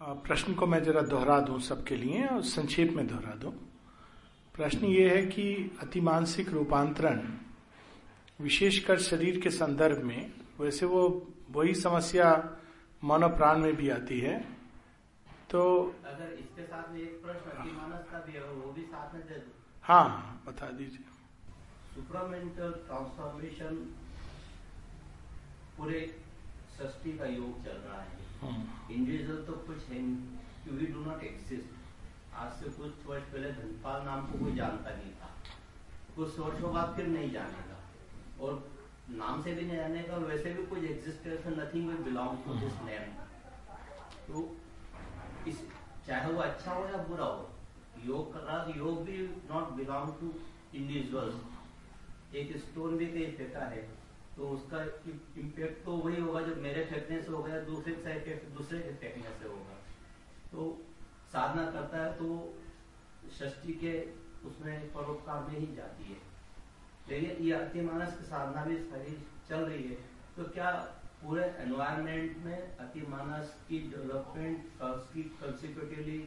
प्रश्न को मैं जरा दोहरा दूँ सबके लिए और संक्षेप में दोहरा दूँ। प्रश्न ये है कि अतिमानसिक रूपांतरण विशेषकर शरीर के संदर्भ में वैसे वो वही समस्या मानव प्राण में भी आती है। तो अगर इसके साथ में एक प्रश्न अतिमानस का भी है वो भी साथ में दे दो? हाँ बता दीजिए। सुपरामेंटल ट्रांसफॉर्मेशन पूरे सृष्टि का योग चल रहा है। इंडिविजुअल तो कुछ है वी डू नॉट एक्सिस्ट आज से कुछ वर्ष पहले धनपाल नाम को कोई जानता नहीं था। कुछ वर्षों बाद फिर नहीं जानेगा। और नाम से भी नहीं जानेगा वैसे भी कुछ existence nothing will belong to this name तो इस चाहे वो अच्छा हो या बुरा हो योग कर रहा योग भी नॉट बिलोंग टू इंडिविजुअल्स एक स्टोन भी कहीं फेंका है तो उसका इम्पेक्ट तो वही होगा जो मेरे फेंकने से होगा या दूसरे इफ़ेक्ट दूसरे फेंकने से होगा। तो साधना करता है तो षष्टि के उसमें परोपकार में ही जाती है। लेकिन ये अतिमानस की साधना भी सारी चल रही है। तो क्या पूरे एनवायरमेंट में अतिमानस की डेवलपमेंट कंसिक्यूटिवली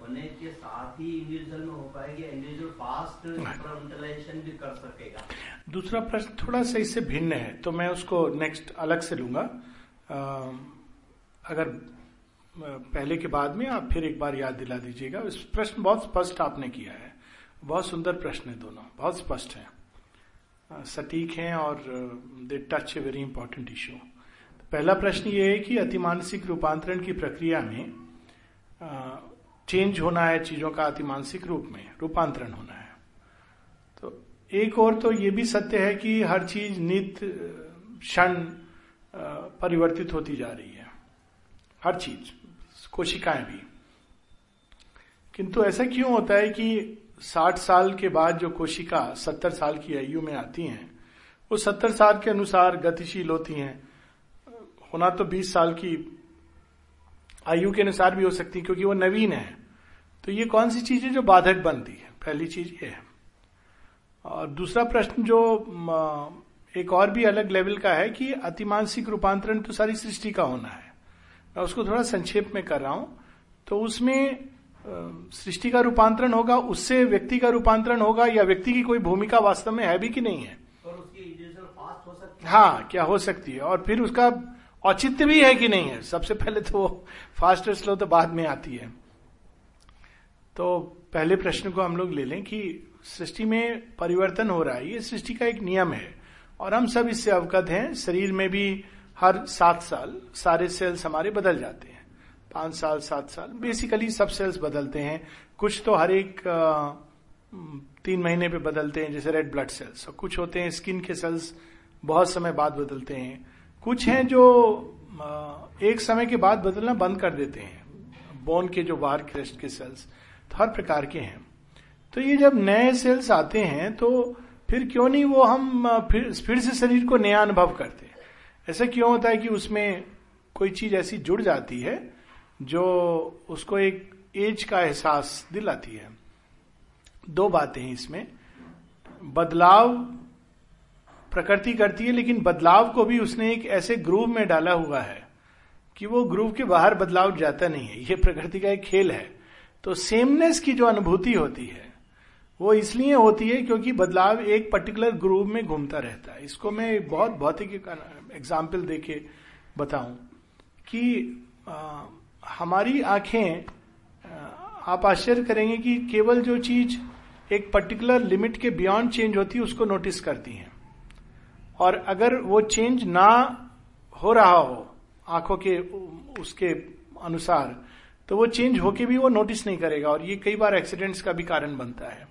होने के साथ ही इंडिविजुअल में हो पाएगी इंडिविजुअल फास्ट इंटरलेशन भी कर सकेगा। दूसरा प्रश्न थोड़ा सा इससे भिन्न है तो मैं उसको नेक्स्ट अलग से लूँगा। अगर पहले के बाद में आप फिर एक बार याद दिला दीजिएगा। इस प्रश्न बहुत स्पष्ट आपने किया है। बहुत सुंदर प्रश्न है दोनों बहुत स्पष्ट है। सटीक हैं और they touch a very important issue पहला प्रश्न ये है कि अतिमानसिक रूपांतरण की प्रक्रिया में चेंज होना है चीज़ों का अतिमानसिक रूप में, रूपांतरण होना है। तो एक और तो ये भी सत्य है कि हर चीज़ नित्य क्षण परिवर्तित होती जा रही है। हर चीज़, कोशिकाएँ भी। किंतु ऐसा क्यों होता है कि 60 साल के बाद जो कोशिका 70 साल की आयु में आती हैं, वो 70 साल के अनुसार गतिशील होती हैं। होना तो 20 साल की आयु के अनुसार भी हो सकती है, क्योंकि वो नवीन है। तो ये कौन सी चीज़ है जो बाधक बनती है? पहली चीज़ ये है। और दूसरा प्रश्न जो एक और भी अलग लेवल का है कि अतिमानसिक रूपांतरण तो सारी सृष्टि का होना है। मैं उसको थोड़ा संक्षेप में कर रहा हूँ। तो उसमें सृष्टि का रूपांतरण होगा उससे व्यक्ति का रूपांतरण होगा या व्यक्ति की कोई भूमिका वास्तव में है भी कि नहीं है? हाँ क्या हो सकती है? और फिर उसका औचित्य भी है कि नहीं है? सबसे पहले तो फास्ट और स्लो तो बाद में आती है। तो पहले प्रश्न को हम लोग ले लें कि सृष्टि में परिवर्तन हो रहा है। ये सृष्टि का एक नियम है और हम सब इससे अवगत हैं। शरीर में भी हर सात साल सारे सेल्स हमारे बदल जाते हैं। पाँच साल, सात साल बेसिकली सब सेल्स बदलते हैं। कुछ तो हर एक तीन महीने पे बदलते हैं, जैसे रेड ब्लड सेल्स और कुछ होते हैं स्किन के सेल्स बहुत समय बाद बदलते हैं। कुछ हैं जो एक समय के बाद बदलना बंद कर देते हैं। बोन के जो बाहर क्रेस्ट के सेल्स हर प्रकार के हैं। तो ये जब नए सेल्स आते हैं तो फिर क्यों नहीं वो हम फिर फिर से शरीर को नया अनुभव करते हैं? ऐसा क्यों होता है कि उसमें कोई चीज़ ऐसी जुड़ जाती है, जो उसको एक एज का एहसास दिलाती है? दो बातें हैं इसमें। बदलाव प्रकृति करती है, लेकिन बदलाव को भी उसने एक ऐसे ग्रूव में डाला हुआ है कि वो ग्रूव के बाहर बदलाव जाता नहीं है। ये प्रकृति का एक खेल है। तो सेमनेस की जो अनुभूति होती है वो इसलिए होती है क्योंकि बदलाव एक पर्टिकुलर ग्रुप में घूमता रहता है। इसको मैं बहुत भौतिक एग्ज़ाम्पल देके बताऊँ कि आ, हमारी आँखें आप आश्चर्य करेंगे कि केवल जो चीज़ एक पर्टिकुलर लिमिट के बियॉन्ड चेंज होती है उसको नोटिस करती हैं। और अगर वो चेंज ना हो रहा हो आँखों के उसके अनुसार तो वो चेंज होके भी वो नोटिस नहीं करेगा और ये कई बार एक्सीडेंट्स का भी कारण बनता है।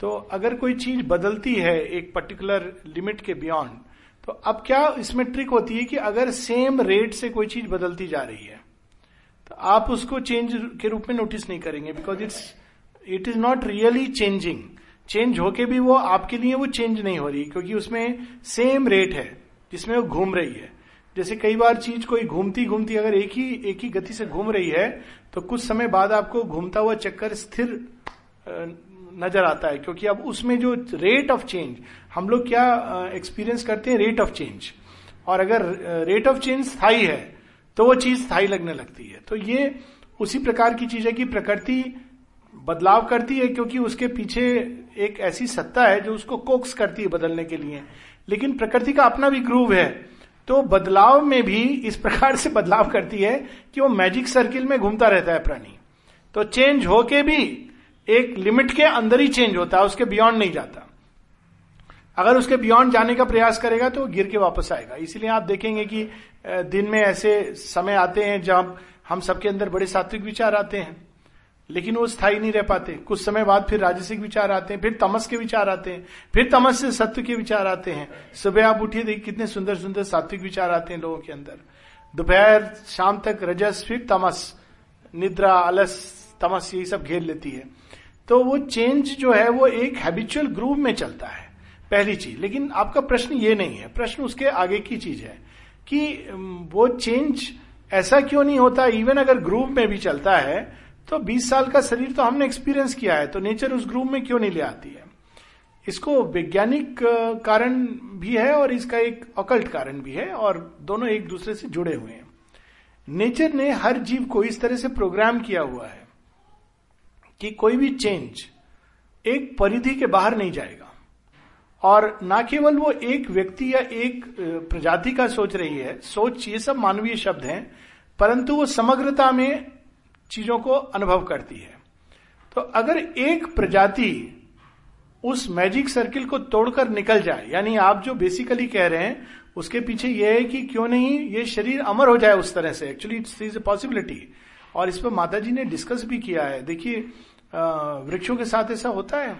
तो अगर कोई चीज़ बदलती है एक पर्टिकुलर लिमिट के बियॉन्ड तो अब क्या इसमें ट्रिक होती है कि अगर सेम रेट से कोई चीज़ बदलती जा रही है तो आप उसको चेंज के रूप में नोटिस नहीं करेंगे because it's it is not really changing change होके भी वो आपके लिए वो चेंज नहीं हो रही, क्योंकि उसमें सेम रेट है, जिसमें वो घूम रही है। जैसे कई बार चीज़ कोई घूमती घूमती अगर एक ही एक ही गति से घूम रही है तो कुछ समय बाद आपको घूमता हुआ चक्कर स्थिर नज़र आता है, क्योंकि अब उसमें जो रेट ऑफ़ चेंज हम लोग क्या एक्सपीरियंस करते हैं रेट ऑफ़ चेंज और अगर रेट ऑफ़ चेंज स्थायी है तो वो चीज़ स्थायी लगने लगती है। तो ये उसी प्रकार की चीज़ है कि प्रकृति बदलाव करती है, क्योंकि उसके पीछे एक ऐसी सत्ता है जो उसको कोक्स करती है बदलने के लिए। लेकिन प्रकृति का अपना भी ग्रूव है। तो बदलाव में भी इस प्रकार से बदलाव करती है कि वो मैजिक सर्किल में घूमता रहता है प्राणी। तो चेंज होके भी एक लिमिट के अंदर ही चेंज होता है, उसके बियॉन्ड नहीं जाता। अगर उसके बियॉन्ड जाने का प्रयास करेगा तो गिर के वापस आएगा। इसलिए आप देखेंगे कि दिन में ऐसे समय आते हैं जब हम सबके अंदर बड़े सात्विक विचार आते हैं। लेकिन वो स्थायी नहीं रह पाते। कुछ समय बाद फिर राजसिक विचार आते हैं, फिर तमस के विचार आते हैं, फिर तमस से सत्व के विचार आते हैं। सुबह आप उठिए, देखिए कितने सुंदर सुंदर सात्विक विचार आते हैं लोगों के अंदर। दोपहर, शाम तक रजस, फिर तमस, निद्रा अलस तमस, यही सब घेर लेती है। तो वो चेंज जो है, वो एक हैबिचुअल ग्रूव में चलता है, पहली चीज़। लेकिन आपका प्रश्न ये नहीं है। प्रश्न उसके आगे की चीज़ है कि वो चेंज ऐसा क्यों नहीं होता? इवन अगर ग्रूव में भी चलता है तो 20 साल का शरीर तो हमने एक्सपीरियंस किया है तो नेचर उस ग्रुप में क्यों नहीं ले आती है? इसको वैज्ञानिक कारण भी है और इसका एक अकल्ट कारण भी है और दोनों एक दूसरे से जुड़े हुए हैं। नेचर ने हर जीव को इस तरह से प्रोग्राम किया हुआ है कि कोई भी चेंज एक परिधि के बाहर नहीं जाएगा। और ना केवल वो एक व्यक्ति या एक प्रजाति का सोच रही है, सोच ये सब मानवीय शब्द हैं, परंतु वो समग्रता में चीज़ों को अनुभव करती है। तो अगर एक प्रजाति उस मैजिक सर्किल को तोड़कर निकल जाए, यानी आप जो बेसिकली कह रहे हैं, उसके पीछे यह है कि क्यों नहीं ये शरीर अमर हो जाए उस तरह से। Actually it's is a possibility और इस पर माता जी ने डिस्कस भी किया है। देखिए वृक्षों के साथ ऐसा होता है।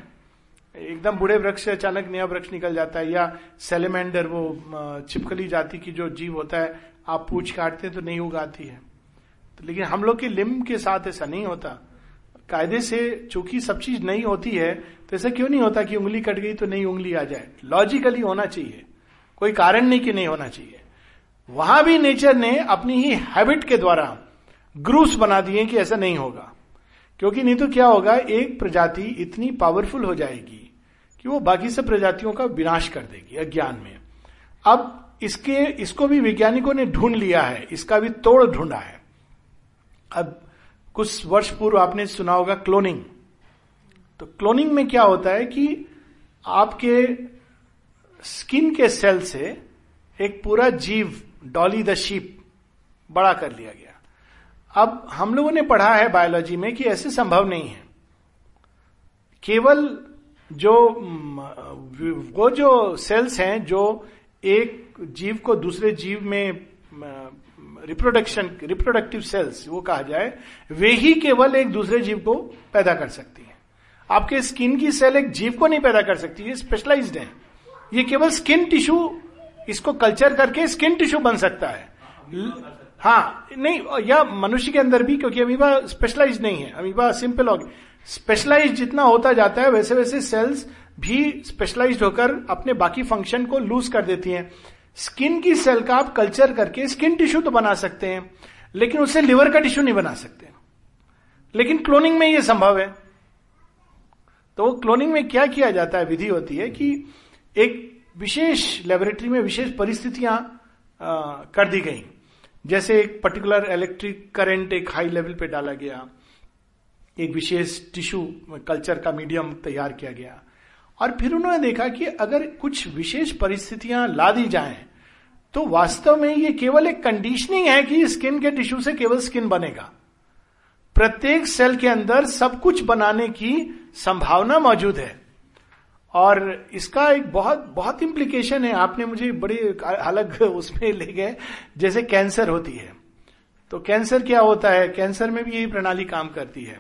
एकदम बुढ़े वृक्ष से अचानक नया वृक्ष निकल जाता है, या सेलेमेंडर वो छिपकली जाति की जो जीव होता है, आप पूछ काटते हैं तो नहीं उगाती है। लेकिन हम लोग के लिम्ब के साथ ऐसा नहीं होता। कायदे से चूँकि सब चीज़ नहीं होती है तो ऐसा क्यों नहीं होता कि उंगली कट गई तो नई उंगली आ जाए? लॉजिकली होना चाहिए। कोई कारण नहीं कि नहीं होना चाहिए। वहाँ भी नेचर ने अपनी ही हैबिट के द्वारा ग्रूस बना दिए कि ऐसा नहीं होगा। क्योंकि नहीं तो क्या होगा, एक प्रजाति इतनी पावरफुल हो जाएगी कि वो बाकी सब प्रजातियों का विनाश कर देगी अज्ञान में। अब इसके, इसको भी वैज्ञानिकों ने ढूंढ लिया है, इसका भी तोड़ ढूंढा है। अब कुछ वर्ष पूर्व आपने सुना होगा क्लोनिंग तो क्लोनिंग में क्या होता है कि आपके स्किन के सेल से एक पूरा जीव डॉली द शीप बड़ा कर लिया गया। अब हम लोगों ने पढ़ा है बायोलॉजी में कि ऐसे संभव नहीं है। केवल जो वो जो सेल्स हैं, जो एक जीव को दूसरे जीव में रिप्रोडक्शन रिप्रोडक्टिव सेल्स वो कहा जाए, वे ही केवल एक दूसरे जीव को पैदा कर सकती है। आपके स्किन की सेल एक जीव को नहीं पैदा कर सकती, ये स्पेशलाइज्ड है। ये केवल स्किन टिश्यू इसको कल्चर करके स्किन टिश्यू बन सकता है। हाँ नहीं, या मनुष्य के अंदर भी, क्योंकि अमीबा स्पेशलाइज नहीं है अमीबा सिंपल हो स्पेशलाइज जितना होता जाता है वैसे वैसे सेल्स भी स्पेशलाइज्ड होकर अपने बाकी फ़ंक्शन को लूज कर देती हैं। स्किन की सेल का आप कल्चर करके स्किन टिश्यू तो बना सकते हैं, लेकिन उससे लिवर का टिश्यू नहीं बना सकते। लेकिन क्लोनिंग में यह संभव है। तो क्लोनिंग में क्या किया जाता है, विधि होती है कि एक विशेष लेबोरेटरी में विशेष परिस्थितियाँ कर दी गई। जैसे एक पर्टिकुलर इलेक्ट्रिक करंट एक हाई लेवल पे डाला गया, एक विशेष टिश्यू कल्चर का मीडियम तैयार किया गया। और फिर उन्होंने देखा कि अगर कुछ विशेष परिस्थितियाँ ला दी जाए तो वास्तव में ये केवल एक कंडीशनिंग है कि स्किन के टिश्यू से केवल स्किन बनेगा। प्रत्येक सेल के अंदर सब कुछ बनाने की संभावना मौजूद है। और इसका एक बहुत बहुत इंप्लीकेशन है। आपने मुझे बड़े अलग उसमें ले गए, जैसे कैंसर होती है। तो कैंसर क्या होता है? कैंसर में भी यही प्रणाली काम करती है।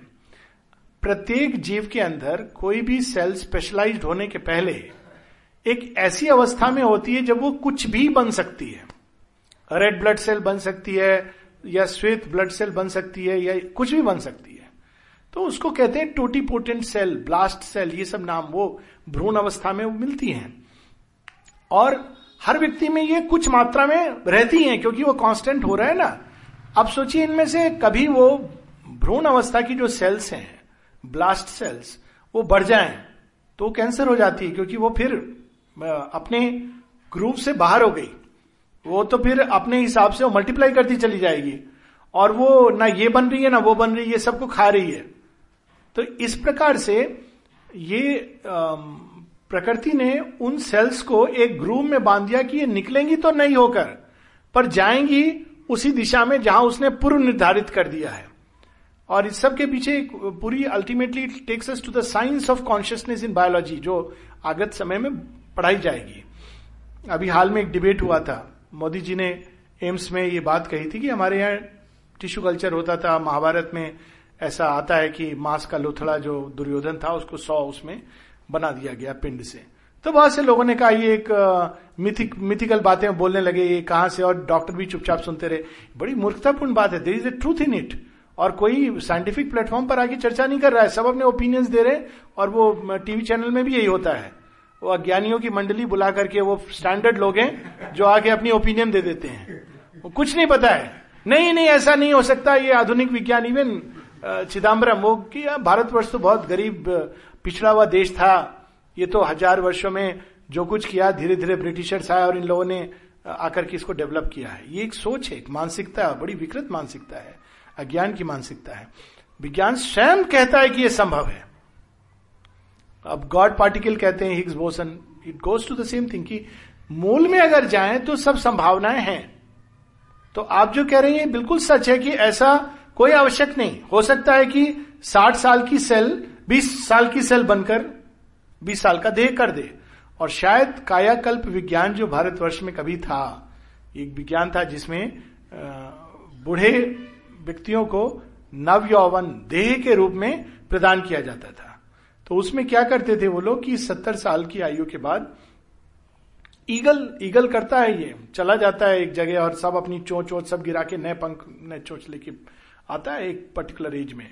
प्रत्येक जीव के अंदर कोई भी सेल स्पेशलाइज्ड होने के पहले एक ऐसी अवस्था में होती है जब वो कुछ भी बन सकती है। रेड ब्लड सेल बन सकती है, या श्वेत ब्लड सेल बन सकती है, या कुछ भी बन सकती है। तो उसको कहते हैं टोटी पोटेंट सेल, ब्लास्ट सेल, ये सब नाम वो भ्रूण अवस्था में मिलती हैं। और हर व्यक्ति में ये कुछ मात्रा में रहती हैं, क्योंकि वो कांस्टेंट हो रहा है ना। अब सोचिए इनमें से कभी वो भ्रूण अवस्था की जो सेल्स हैं ब्लास्ट सेल्स वो बढ़ जाएँ तो कैंसर हो जाती है, क्योंकि वो फिर अपने ग्रुप से बाहर हो गई। वो तो फिर अपने हिसाब से वो मल्टीप्लाई करती चली जाएगी। और वो ना ये बन रही है, ना वो बन रही है सबको खा रही है। तो इस प्रकार से ये प्रकृति ने उन सेल्स को एक ग्रूव में बाँध दिया कि ये निकलेंगी तो नहीं होकर, पर जाएँगी उसी दिशा में जहाँ उसने पूर्व निर्धारित कर दिया है। और इस सब के पीछे पूरी ultimately takes us to the science of consciousness in biology जो आगत समय में पढ़ाई जाएगी। अभी हाल में एक डिबेट हुआ था। मोदी जी ने एम्स में ये बात कही थी कि हमारे यहाँ टिश्यू कल्चर होता था, महाभारत में ऐसा आता है कि मांस का लोथड़ा जो दुर्योधन था, उसको सौ उसमें बना दिया गया पिंड से। तो बहुत से लोगों ने कहा, ये एक मिथिक मिथिकल बातें बोलने लगे, ये कहाँ से? और डॉक्टर भी चुपचाप सुनते रहे। बड़ी मूर्खतापूर्ण बात है। There is a truth in it और कोई साइंटिफिक प्लेटफॉर्म पर आके चर्चा नहीं कर रहा है, सब अपने ओपिनियंस दे रहे हैं और वो टीवी चैनल में भी यही होता है। वो अज्ञानियों की मंडली बुला करके वो स्टैंडर्ड लोग हैं जो आके अपनी ओपिनियन दे देते हैं। वो कुछ नहीं पता है। नहीं नहीं, ऐसा नहीं हो सकता। ये आधुनिक विज्ञान इवन चिदम्बरम वो कि भारतवर्ष तो बहुत गरीब पिछड़ा हुआ देश था। ये तो हज़ार वर्षों में जो कुछ किया धीरे धीरे ब्रिटिशर्स आए और इन लोगों ने आकर के इसको डेवलप किया है। ये एक सोच है, एक मानसिकता बड़ी विकृत मानसिकता है। अज्ञान की मानसिकता है। विज्ञान स्वयं कहता है कि यह संभव है। अब गॉड पार्टिकल कहते हैं, Higgs boson, it goes to the same thing कि मूल में अगर जाएँ तो सब संभावनाएँ हैं। तो आप जो कह रहे हैं बिल्कुल सच है कि ऐसा कोई आवश्यक नहीं। हो सकता है कि 60 साल की सेल 20 साल की सेल बनकर 20 साल का देह कर दे। और शायद कायाकल्प विज्ञान जो भारतवर्ष में कभी था, एक विज्ञान था जिसमें बूढ़े व्यक्तियों को नव यौवन देह के रूप में प्रदान किया जाता था। तो उसमें क्या करते थे वो लोग कि सत्तर साल की आयु के बाद ईगल ईगल करता है ये, चला जाता है एक जगह और सब अपनी चोच वोच सब गिरा के नए पंख, नए चोच लेके आता है एक पर्टिकुलर एज में।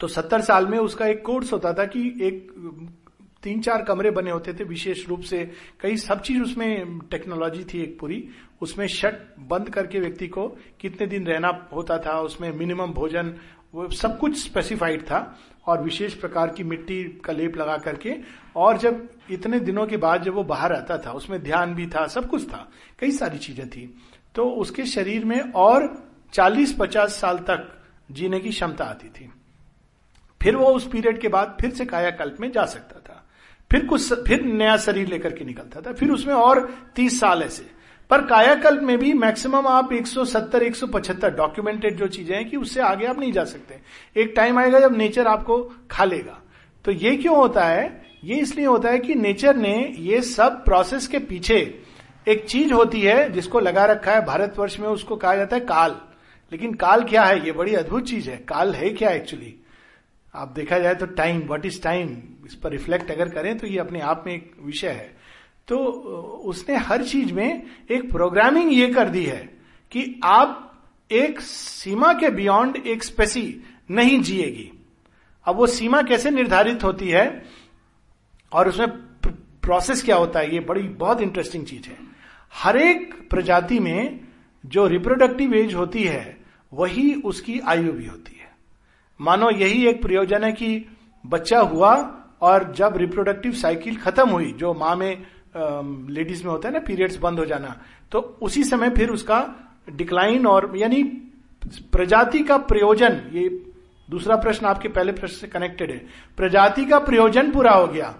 तो सत्तर साल में उसका एक कोर्स होता था कि एक तीन चार कमरे बने होते थे, विशेष रूप से कई सब चीज़ उसमें टेक्नोलॉजी थी एक पूरी। उसमें शट बंद करके व्यक्ति को कितने दिन रहना होता था, उसमें मिनिमम भोजन, वो सब कुछ स्पेसिफाइड था और विशेष प्रकार की मिट्टी का लेप लगा करके और जब इतने दिनों के बाद जब वो बाहर आता था, उसमें ध्यान भी था, सब कुछ था, कई सारी चीज़ें थी। तो उसके शरीर में और 40-50 साल तक जीने की क्षमता आती थी। फिर वो उस पीरियड के बाद फिर से कायाकल्प में जा सकता था। फिर कुछ फिर नया शरीर लेकर के निकलता था। फिर उसमें और तीस साल ऐसे। पर कायाकल्प में भी मैक्सिमम आप 170 175 डॉक्यूमेंटेड जो चीज़ें हैं कि उससे आगे आप नहीं जा सकते। एक टाइम आएगा जब नेचर आपको खा लेगा। तो ये क्यों होता है? ये इसलिए होता है कि नेचर ने ये सब प्रोसेस के पीछे एक चीज़ होती है जिसको लगा रखा है भारतवर्ष में, उसको कहा जाता है काल। लेकिन काल क्या है? ये बड़ी अद्भुत चीज़ है। काल है क्या एक्चुअली आप देखा जाए तो टाइम व्हाट इज़ टाइम इस पर रिफ्लेक्ट अगर करें तो ये अपने आप में एक विषय है। तो उसने हर चीज़ में एक प्रोग्रामिंग ये कर दी है कि आप एक सीमा के बियॉन्ड एक स्पेसी नहीं जिएगी। अब वो सीमा कैसे निर्धारित होती है और उसमें प्रोसेस क्या होता है, ये बड़ी, बहुत इंटरेस्टिंग चीज़ है। हर एक प्रजाति में जो रिप्रोडक्टिव एज होती है, वही उसकी आयु भी होती है। मानो यही एक प्रयोजन है कि बच्चा हुआ और जब रिप्रोडक्टिव साइकिल खत्म हुई, जो माँ में लेडीज़ में होता है ना पीरियड्स बंद हो जाना तो उसी समय फिर उसका डिक्लाइन और यानी प्रजाति का प्रयोजन, ये दूसरा प्रश्न आपके पहले प्रश्न से कनेक्टेड है, प्रजाति का प्रयोजन पूरा हो गया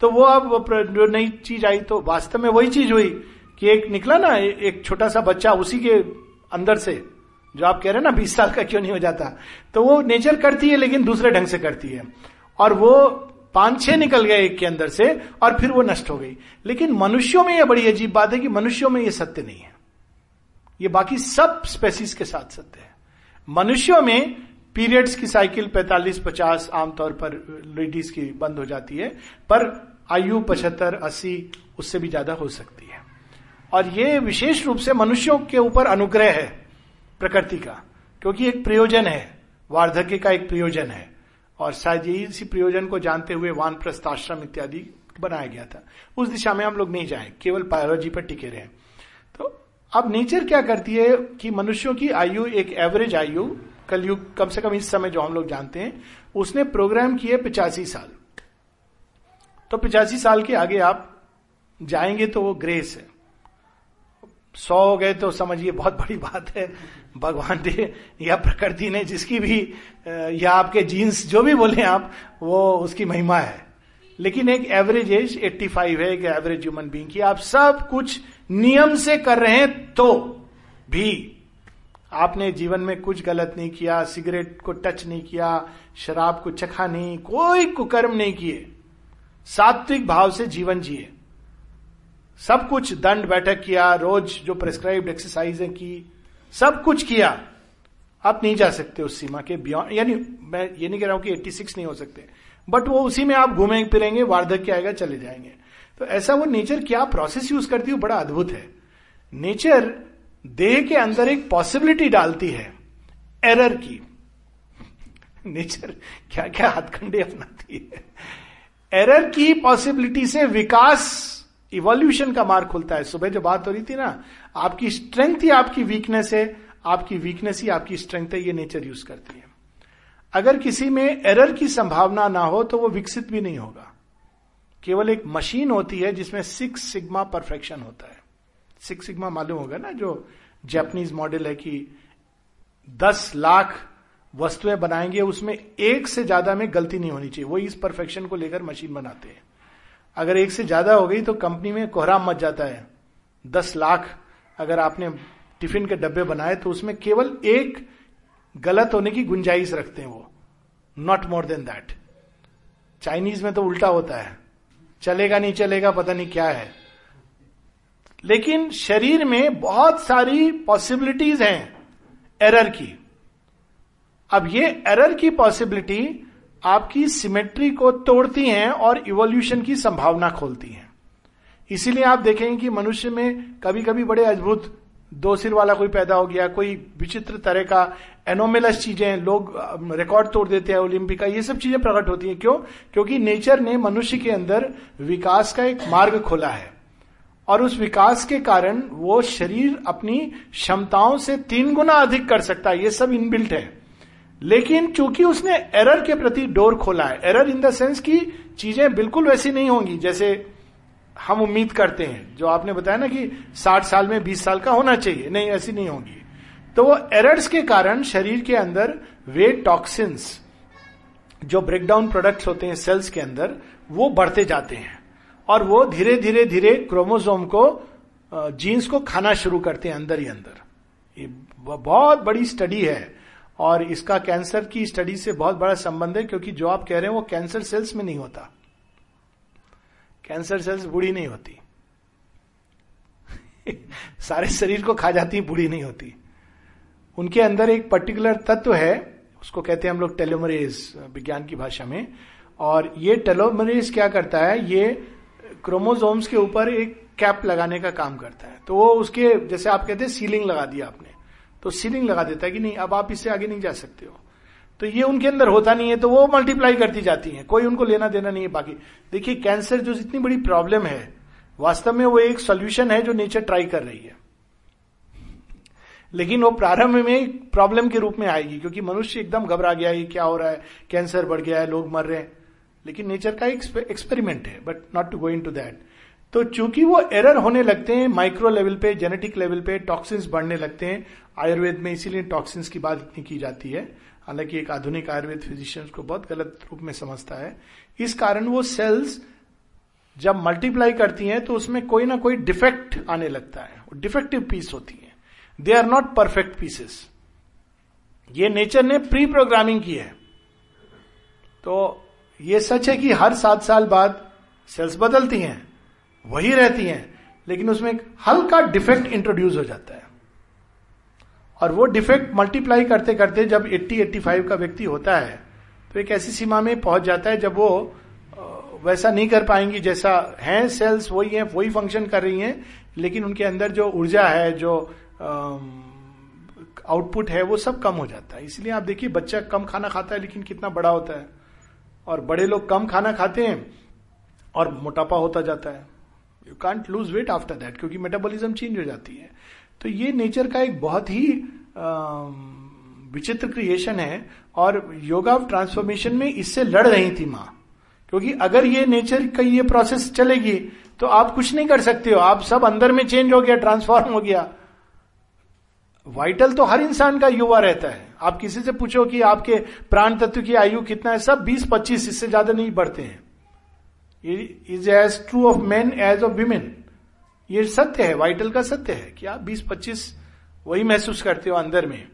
तो वो अब जो नई चीज़ आई तो वास्तव में वही चीज़ हुई कि एक निकला ना एक छोटा सा बच्चा उसी के अंदर से जो आप कह रहे हैं ना, बीस साल का क्यों नहीं हो जाता? तो वो नेचर करती है, लेकिन दूसरे ढंग से करती है। और वो पाँच छह निकल गए एक के अंदर से, और फिर वो नष्ट हो गई। लेकिन मनुष्यों में यह बड़ी अजीब बात है कि मनुष्यों में यह सत्य नहीं है। ये बाकी सब स्पेसीज के साथ सत्य है। मनुष्यों में पीरियड्स की साइकिल 45-50 आमतौर पर लेडीज़ की बंद हो जाती है, पर आयु पचहत्तर, अस्सी, उससे भी ज़्यादा हो सकती है। और ये विशेष रूप से मनुष्यों के ऊपर अनुग्रह है। प्रकृति का, क्योंकि एक प्रयोजन है, वार्धक्य का एक प्रयोजन है। और शायद यही इसी प्रयोजन को जानते हुए वान प्रस्थाश्रम इत्यादि बनाया गया था। उस दिशा में हम लोग नहीं जाए, केवल बायोलॉजी पर टिके रहे। तो अब नेचर क्या करती है कि मनुष्यों की आयु, एक एवरेज आयु, कलयुग, कम से कम इस समय जो हम लोग जानते हैं, उसने प्रोग्राम किए पिचासी साल। तो पिचासी साल के आगे आप जाएँगे तो वो ग्रेस है। सौ हो गए तो समझिए बहुत बड़ी बात है। भगवान ने या प्रकृति ने जिसकी भी या आपके जीन्स जो भी बोले आप, वो उसकी महिमा है। लेकिन एक एवरेज एज 85 है, एक एवरेज ह्यूमन बींग की। आप सब कुछ नियम से कर रहे हैं तो भी। आपने जीवन में कुछ गलत नहीं किया, सिगरेट को टच नहीं किया, शराब को चखा नहीं, कोई कुकर्म नहीं किए। सात्विक भाव से जीवन जिए। सब कुछ दंड बैठक किया, रोज जो प्रिस्क्राइब्ड एक्सरसाइज की, सब कुछ किया। आप नहीं जा सकते उस सीमा के बियॉन्ड यानी मैं ये नहीं कह रहा हूँ कि 86 नहीं हो सकते बट वो उसी में आप घूमेंगे फिरेंगे, वार्धक्य आएगा, चले जाएँगे। तो ऐसा वो नेचर क्या प्रोसेस यूज़ करती है बड़ा अद्भुत है। नेचर देह के अंदर एक पॉसिबिलिटी डालती है एरर की। नेचर क्या क्या हथखंडे अपनाती है। एरर की पॉसिबिलिटी से विकास इवोल्यूशन का मार्ग खुलता है। सुबह जो बात हो रही थी ना, आपकी स्ट्रेंथ ही आपकी वीकनेस है, आपकी वीकनेस ही आपकी स्ट्रेंथ है, ये नेचर यूज़ करती है। अगर किसी में एरर की संभावना ना हो तो वो विकसित भी नहीं होगा। केवल एक मशीन होती है जिसमें सिक्स सिग्मा परफेक्शन होता है। सिक्स सिग्मा मालूम होगा ना, जो जैपनीज मॉडल है कि दस लाख वस्तुएँ बनाएँगे, उसमें एक से ज़्यादा में गलती नहीं होनी चाहिए। वो इस परफेक्शन को लेकर मशीन बनाते हैं। अगर एक से ज़्यादा हो गई तो कंपनी में कोहराम मच जाता है। दस लाख अगर आपने टिफ़िन के डब्बे बनाए तो उसमें केवल एक गलत होने की गुंजाइश रखते हैं वो। Not more than that Chinese में तो उल्टा होता है। चलेगा नहीं चलेगा, पता नहीं क्या है। लेकिन शरीर में बहुत सारी पॉसिबिलिटीज हैं एरर की। अब ये एरर की पॉसिबिलिटी आपकी सिमेट्री को तोड़ती हैं और इवोल्यूशन की संभावना खोलती हैं। इसीलिए आप देखेंगे कि मनुष्य में कभी कभी बड़े अद्भुत दो सिर वाला कोई पैदा हो गया, कोई विचित्र तरह का एनोमेलस चीज़ें लोग रिकॉर्ड तोड़ देते हैं ओलंपिक ये सब चीज़ें प्रकट होती हैं। क्यों? क्योंकि नेचर ने मनुष्य के अंदर विकास का एक मार्ग खोला है। और उस विकास के कारण वो शरीर अपनी क्षमताओं से तीन गुना अधिक कर सकता है। ये सब इनबिल्ट है। लेकिन चूँकि उसने एरर के प्रति डोर खोला है एरर इन द सेंस की चीज़ें बिल्कुल वैसी नहीं होंगी, जैसे हम उम्मीद करते हैं। जो आपने बताया ना कि 60 साल में 20 साल का होना चाहिए, नहीं, ऐसी नहीं होगी। तो वो एरर्स के कारण शरीर के अंदर वे टॉक्सिन्स जो ब्रेकडाउन प्रोडक्ट्स होते हैं सेल्स के अंदर, वो बढ़ते जाते हैं। और वो धीरे धीरे धीरे क्रोमोजोम को जीन्स को खाना शुरू करते हैं अंदर ही अंदर। ये बहुत बड़ी स्टडी है। और इसका कैंसर की स्टडी से बहुत बड़ा संबंध है, क्योंकि जो आप कह रहे हैं वो कैंसर सेल्स में नहीं होता। कैंसर सेल्स बूढ़ी नहीं होती। सारे शरीर को खा जाती, बूढ़ी नहीं होती। उनके अंदर एक पर्टिकुलर तत्व है, उसको कहते हैं हम लोग टेलोमरेज विज्ञान की भाषा में। और ये टेलोमरेज क्या करता है, ये क्रोमोजोम्स के ऊपर एक कैप लगाने का काम करता है। तो वो उसके, जैसे आप कहते हैं सीलिंग लगा दिया आपने। तो सीलिंग लगा देता है कि नहीं, अब आप इससे आगे नहीं जा सकते हो। तो ये उनके अंदर होता नहीं है तो वो मल्टीप्लाई करती जाती है। कोई उनको लेना देना नहीं है बाकी। देखिए कैंसर जो इतनी बड़ी प्रॉब्लम है, वास्तव में वो एक सोल्यूशन है जो नेचर ट्राई कर रही है। लेकिन वो प्रारंभ में प्रॉब्लम के रूप में आएगी, क्योंकि मनुष्य एकदम घबरा गया है क्या हो रहा है कैंसर बढ़ गया है, लोग मर रहे हैं। लेकिन नेचर का एक एक्सपेरिमेंट है but not to go into that तो चूँकि वो एरर होने लगते हैं, माइक्रो लेवल पे, जेनेटिक लेवल पे टॉक्सिन्स बढ़ने लगते हैं, आयुर्वेद में इसीलिए टॉक्सिन्स की बात इतनी की जाती है। हालाँकि एक आधुनिक आयुर्वेद फिजिशियंस को बहुत गलत रूप में समझता है। इस कारण वो सेल्स जब मल्टीप्लाई करती हैं तो उसमें कोई ना कोई डिफेक्ट आने लगता है। डिफेक्टिव पीस होती है। They are not perfect pieces ये नेचर ने प्री प्रोग्रामिंग की है। तो ये सच है कि हर सात साल बाद सेल्स बदलती हैं। वही रहती हैं, लेकिन उसमें एक हल्का डिफेक्ट इंट्रोड्यूस हो जाता है। और वो डिफेक्ट मल्टीप्लाई करते करते जब 80 85 का व्यक्ति होता है तो एक ऐसी सीमा में पहुँच जाता है जब वो वैसा नहीं कर पाएँगी जैसा है सेल्स वही है, वही फ़ंक्शन कर रही हैं, लेकिन उनके अंदर जो ऊर्जा है, जो आउटपुट है, वो सब कम हो जाता है। इसलिए आप देखिए, बच्चा कम खाना खाता है, लेकिन कितना बड़ा होता है। और बड़े लोग कम खाना खाते हैं, और मोटापा होता जाता है। You can't lose weight after that क्योंकि मेटाबॉलिज्म चेंज हो जाती है। तो ये नेचर का एक बहुत ही विचित्र क्रिएशन है, और योगा ऑफ़ ट्रांसफॉर्मेशन में इससे लड़ रही थी माँ। क्योंकि अगर ये नेचर का ये प्रोसेस चलेगी तो आप कुछ नहीं कर सकते हो। आप सब अंदर में चेंज हो गया ट्रांसफॉर्म हो गया। वाइटल तो हर इंसान का युवा रहता है। आप किसी से पूछो कि आपके प्राण तत्व की आयु कितना है, सब 20-25 इससे ज़्यादा नहीं बढ़ते हैं। Is as true of man as of women ये सत्य है वाइटल का सत्य है कि आप 20-25 वही महसूस करते हो अंदर में।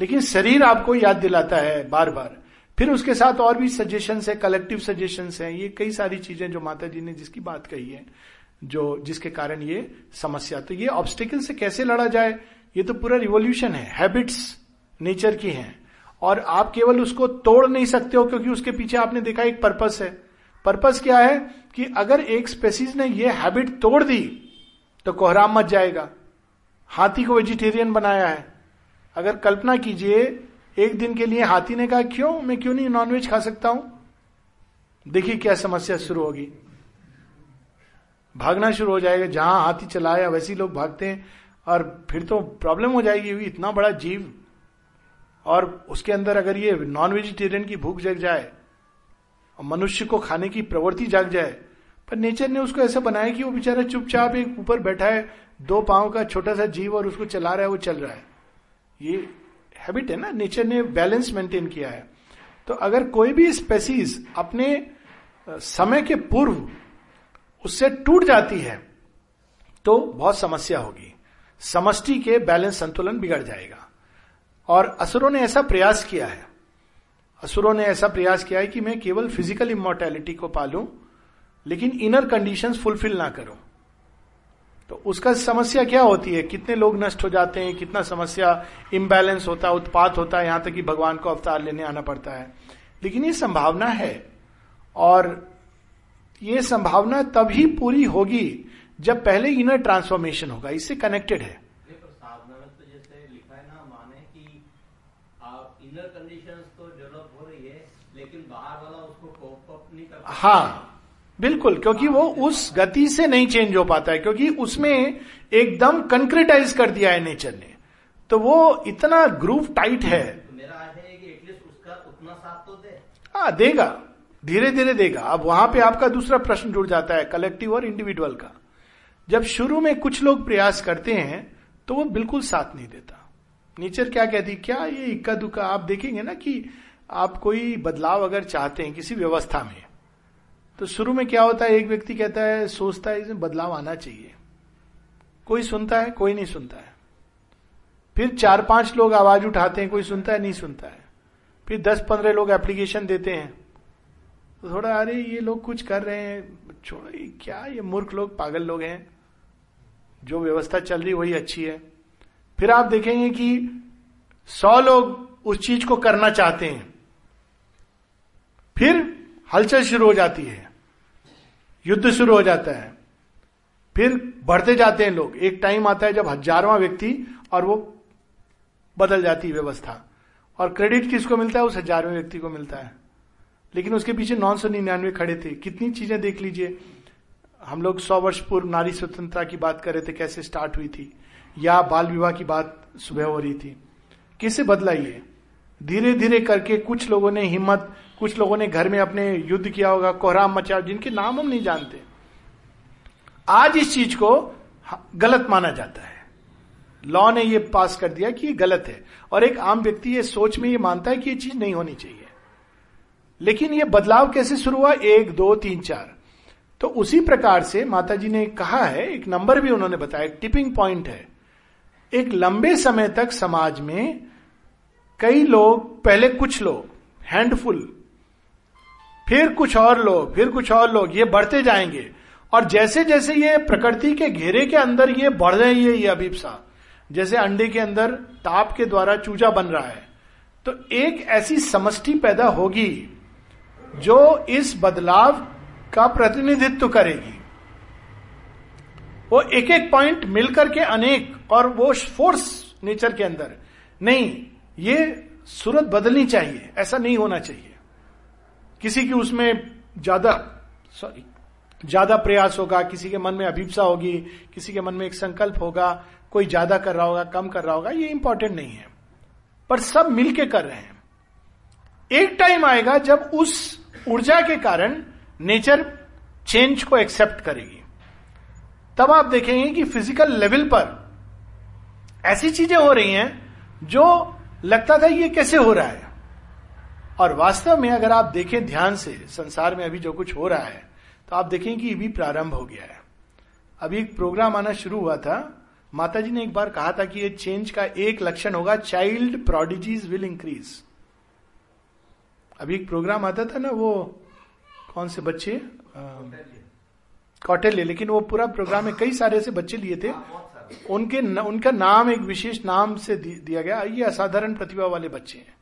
लेकिन शरीर आपको याद दिलाता है बार बार फिर उसके साथ और भी सजेशन है कलेक्टिव सजेशन है। ये कई सारी चीज़ें जो माता जी ने जिसकी बात कही है, जो जिसके कारण ये समस्या। तो ये ऑब्स्टिकल से कैसे लड़ा जाए? ये तो पूरा रिवोल्यूशन है। हैबिट्स नेचर की हैं। और आप केवल उसको तोड़ नहीं सकते हो क्योंकि उसके पीछे आपने देखा एक पर्पस है। पर्पस क्या है? कि अगर एक स्पेसीज ने ये हैबिट तोड़ दी तो कोहराम मच जाएगा। हाथी को वेजिटेरियन बनाया है। अगर कल्पना कीजिए, एक दिन के लिए हाथी ने कहा, क्यों? मैं क्यों नहीं नॉनवेज खा सकता हूँ? देखिए क्या समस्या शुरू होगी। भागना शुरू हो जाएगा। जहाँ हाथी चलाया, वैसे लोग भागते हैं, और फिर तो प्रॉब्लम हो जाएगी। इतना बड़ा जीव, और उसके अंदर अगर ये नॉन वेजिटेरियन की भूख जग जाए और मनुष्य को खाने की प्रवृत्ति जाग जाए। पर नेचर ने उसको ऐसा बनाया कि वो बेचारा चुपचाप एक ऊपर बैठा है, दो पाँव का छोटा सा जीव और उसको चला रहा है, वो चल रहा है। ये हैबिट है ना? नेचर ने बैलेंस मेंटेन किया है। तो अगर कोई भी स्पेसीज अपने समय के पूर्व उससे टूट जाती है तो बहुत समस्या होगी। समष्टि के बैलेंस संतुलन बिगड़ जाएगा। और असुरों ने ऐसा प्रयास किया है। असुरों ने ऐसा प्रयास किया है कि मैं केवल फ़िज़िकल इमोर्टैलिटी को पालू, लेकिन इनर कंडीशंस फुलफिल ना करूँ। तो उसका समस्या क्या होती है? कितने लोग नष्ट हो जाते हैं? कितना समस्या इम्बैलेंस होता है, उत्पात होता है? यहाँ तक कि भगवान को अवतार लेने आना पड़ता है। लेकिन ये संभावना है, और ये संभावना तभी पूरी होगी जब पहले इनर ट्रांसफॉर्मेशन होगा। इससे कनेक्टेड है। हाँ बिल्कुल क्योंकि वो उस गति से नहीं चेंज हो पाता है क्योंकि उसमें एकदम कंक्रीटाइज कर दिया है नेचर ने। तो वो इतना ग्रूव टाइट है। तो मेरा है कि उसका उतना साथ तो हाँ देगा। धीरे धीरे देगा। अब वहाँ पे आपका दूसरा प्रश्न जुड़ जाता है कलेक्टिव और इंडिविजुअल का। जब शुरू में कुछ लोग प्रयास करते हैं तो वो बिल्कुल साथ नहीं देता। नेचर क्या कहती क्या ये इक्का दुक्का? आप देखेंगे ना कि आप कोई बदलाव अगर चाहते हैं किसी व्यवस्था में तो शुरू में क्या होता है? एक व्यक्ति कहता है, सोचता है, इसमें बदलाव आना चाहिए। कोई सुनता है, कोई नहीं सुनता है। फिर चार पाँच लोग आवाज़ उठाते हैं, कोई सुनता है, नहीं सुनता है। फिर दस पंद्रह लोग एप्लीकेशन देते हैं। तो थोड़ा, अरे, ये लोग कुछ कर रहे हैं। छोड़ो क्या, ये मूर्ख लोग, पागल लोग हैं। जो व्यवस्था चल रही वही अच्छी है। फिर आप देखेंगे कि सौ लोग उस चीज़ को करना चाहते हैं। फिर हलचल शुरू हो जाती है। युद्ध शुरू हो जाता है। फिर बढ़ते जाते हैं लोग। एक टाइम आता है जब हजारवा व्यक्ति और वो बदल जाती व्यवस्था। और क्रेडिट किसको मिलता है? उस हजारवें व्यक्ति को मिलता है। लेकिन उसके पीछे नौ सौ निन्यानवे खड़े थे। कितनी चीज़ें देख लीजिए। हम लोग सौ वर्ष पूर्व नारी स्वतंत्रता की बात कर रहे थे, कैसे स्टार्ट हुई थी। या बाल विवाह की बात सुबह हो रही थी। कैसे बदला ये? धीरे धीरे करके कुछ लोगों ने हिम्मत कुछ लोगों ने घर में अपने युद्ध किया होगा, कोहराम मचा, जिनके नाम हम नहीं जानते। आज इस चीज़ को गलत माना जाता है। लॉ ने ये पास कर दिया कि ये गलत है। और एक आम व्यक्ति ये सोच में ये मानता है कि ये चीज़ नहीं होनी चाहिए। लेकिन ये बदलाव कैसे शुरू हुआ? एक, दो, तीन, चार। तो उसी प्रकार से माता जी ने कहा है, एक नंबर भी उन्होंने बताया टिपिंग पॉइंट है। एक लंबे समय तक समाज में कई लोग, पहले कुछ लोग, हैंडफुल फिर कुछ और लोग, फिर कुछ और लोग, ये बढ़ते जाएँगे। और जैसे जैसे ये प्रकृति के घेरे के अंदर ये बढ़ रही है ये अभिप्सा, जैसे अंडे के अंदर ताप के द्वारा चूजा बन रहा है तो एक ऐसी समष्टि पैदा होगी जो इस बदलाव का प्रतिनिधित्व करेगी। वो एक एक पॉइंट मिलकर के अनेक, और वो फोर्स नेचर के अंदर। नहीं, ये सूरत बदलनी चाहिए, ऐसा नहीं होना चाहिए। किसी की उसमें ज़्यादा सॉरी ज़्यादा प्रयास होगा, किसी के मन में अभिप्सा होगी, किसी के मन में एक संकल्प होगा, कोई ज़्यादा कर रहा होगा, कम कर रहा होगा, ये इंपॉर्टेंट नहीं है। पर सब मिलके कर रहे हैं। एक टाइम आएगा जब उस ऊर्जा के कारण नेचर चेंज को एक्सेप्ट करेगी। तब आप देखेंगे कि फ़िज़िकल लेवल पर ऐसी चीज़ें हो रही हैं जो लगता था ये कैसे हो रहा है। और वास्तव में अगर आप देखें ध्यान से संसार में अभी जो कुछ हो रहा है तो आप देखें कि ये भी प्रारंभ हो गया है। अभी एक प्रोग्राम आना शुरू हुआ था। माता जी ने एक बार कहा था कि ये चेंज का एक लक्षण होगा चाइल्ड प्रोडिजीज विल इंक्रीज अभी एक प्रोग्राम आता था ना वो कौन से बच्चे? कौटिल्य। लेकिन वो पूरा प्रोग्राम में कई सारे से बच्चे लिए थे। हाँ, उनके न, उनका नाम एक विशेष नाम से दिया गया। ये असाधारण प्रतिभा वाले बच्चे हैं।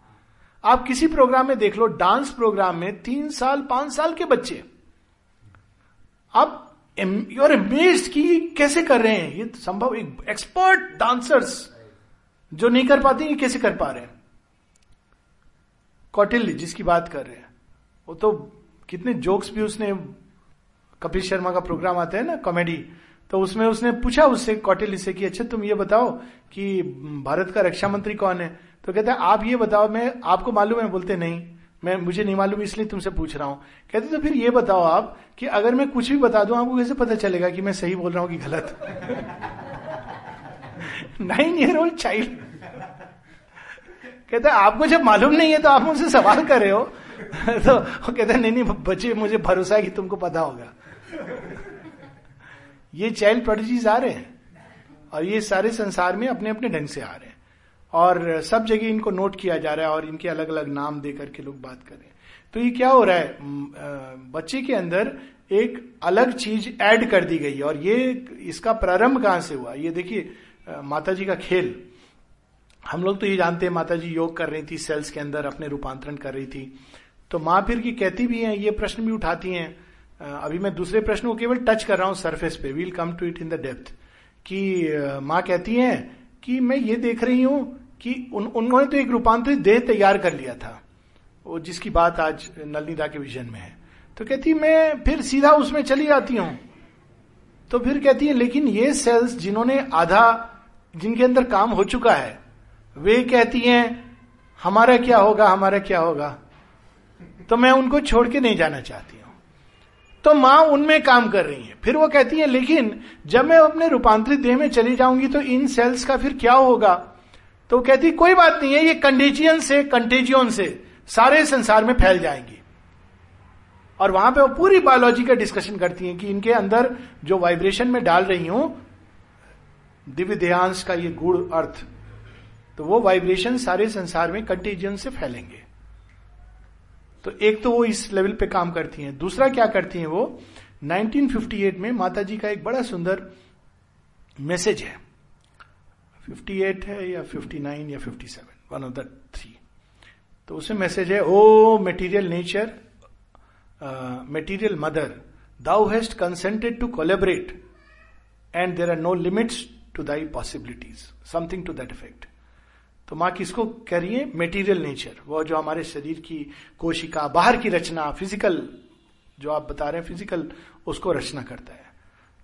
आप किसी प्रोग्राम में देख लो डांस प्रोग्राम में तीन साल, पाँच साल के बच्चे। आप यूर अमेज की कैसे कर रहे हैं। ये संभव एक एक्सपर्ट डांसर्स जो नहीं कर पाते, ये कैसे कर पा रहे हैं? कौटिल्य जिसकी बात कर रहे हैं। वो तो कितने जोक्स भी उसने, कपिल शर्मा का प्रोग्राम आता है ना कॉमेडी तो उसमें उसने पूछा उससे, कौटिल्य से कि अच्छा तुम ये बताओ कि भारत का रक्षा मंत्री कौन है? तो कहते हैं, आप ये बताओ, मैं, आपको मालूम है बोलते नहीं। मैं, मुझे नहीं मालूम, इसलिए तुमसे पूछ रहा हूँ। कहते तो फिर ये बताओ आप कि अगर मैं कुछ भी बता दूँ, आपको कैसे पता चलेगा कि मैं सही बोल रहा हूँ कि गलत? नाइन ईयर ओल्ड चाइल्ड कहते आपको जब मालूम नहीं है तो आप मुझसे सवाल कर रहे हो। तो कहते नहीं नहीं, बच्चे, मुझे भरोसा है कि तुमको पता होगा। ये चाइल्ड प्रोडिजीज आ रहे हैं और ये सारे संसार में अपने अपने ढंग से आ रहे हैं। और सब जगह इनको नोट किया जा रहा है और इनके अलग अलग नाम दे करके लोग बात कर रहे हैं। तो ये क्या हो रहा है? बच्चे के अंदर एक अलग चीज़ ऐड कर दी गई और ये इसका प्रारंभ कहाँ से हुआ? ये देखिए माता जी का खेल। हम लोग तो ये जानते हैं माता जी योग कर रही थी सेल्स के अंदर अपने रूपांतरण कर रही थी। तो माँ फिर की कहती भी हैं, ये प्रश्न भी उठाती हैं। अभी मैं दूसरे प्रश्न को केवल टच कर रहा हूँ सरफेस पे। We'll come to it in the depth कि माँ कहती हैं कि मैं ये देख रही हूँ कि उन, उन्होंने तो एक रूपांतरित देह तैयार कर लिया था। वो जिसकी बात आज नलनीदा के विजन में है। तो कहती मैं फिर सीधा उसमें चली जाती हूँ। तो फिर कहती है लेकिन ये सेल्स जिन्होंने आधा जिनके अंदर काम हो चुका है वे कहती हैं हमारा क्या होगा हमारा क्या होगा? तो मैं उनको छोड़ के नहीं जाना चाहती हूँ। तो माँ उनमें काम कर रही है। फिर वो कहती है लेकिन जब मैं अपने रूपांतरित देह में चली जाऊँगी तो इन सेल्स का फिर क्या होगा? तो वो कहती, कोई बात नहीं है, ये कंटेजियन से कंटेजियन से सारे संसार में फैल जाएँगी. और वहाँ पे वो पूरी बायोलॉजी का डिस्कशन करती हैं कि इनके अंदर जो वाइब्रेशन में डाल रही हूँ, दिव्य देहांश का ये गुड़ अर्थ तो वो वाइब्रेशन सारे संसार में कंटेजियन से फैलेंगे। तो एक तो वो इस लेवल पे काम करती हैं। दूसरा क्या करती हैं वो? 1958 में माता जी का एक बड़ा सुंदर मैसेज है। 58 है या 59 या 57 वन ऑफ़ द थ्री तो उसमें मैसेज है O material nature material mother thou hast consented to collaborate and there are no limits to thy possibilities something to that effect तो माँ किसको कह रही है? मेटीरियल नेचर वो जो हमारे शरीर की कोशिका, बाहर की रचना फ़िज़िकल जो आप बता रहे हैं फ़िज़िकल उसको रचना करता है।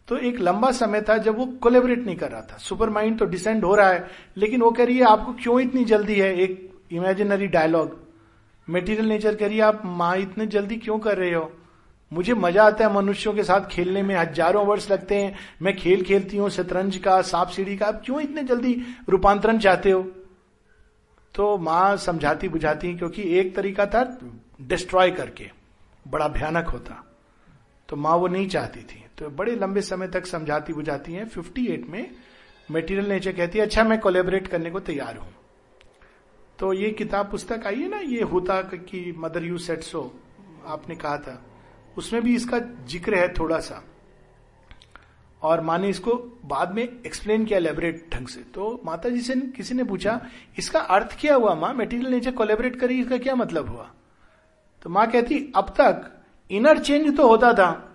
तो एक लंबा समय था जब वो कोलेबरेट नहीं कर रहा था। सुपर माइंड तो डिसेंड हो रहा है, लेकिन वो कह रही है, आपको क्यों इतनी जल्दी है? एक इमेजिनरी डायलॉग मेटीरियल नेचर कह रही है, आप माँ, इतने जल्दी क्यों कर रहे हो? मुझे मज़ा आता है मनुष्यों के साथ खेलने में, हज़ारों वर्ष लगते हैं। मैं खेल खेलती हूँ, शतरंज का, सांप सीढ़ी का। आप क्यों इतने जल्दी रूपांतरण चाहते हो? तो माँ समझाती बुझाती क्योंकि एक तरीका था डिस्ट्रॉय करके। बड़ा भयानक होता। तो माँ वो नहीं चाहती थी। तो बड़े लंबे समय तक समझाती बुझाती हैं। 58 में मेटीरियल नेचर कहती है अच्छा मैं कोलेबरेट करने को तैयार हूँ। तो ये किताब पुस्तक आई है ना, ये होता कि मदर यू सेट सो आपने कहा था। उसमें भी इसका ज़िक्र है थोड़ा सा और माँ ने इसको बाद में एक्सप्लेन किया लेबरेट ढंग से। तो माता जी से किसी ने पूछा, इसका अर्थ क्या हुआ माँ? मेटीरियल नेचर कोलेबरेट करी, इसका क्या मतलब हुआ? तो माँ कहती, अब तक इनर चेंज तो होता था।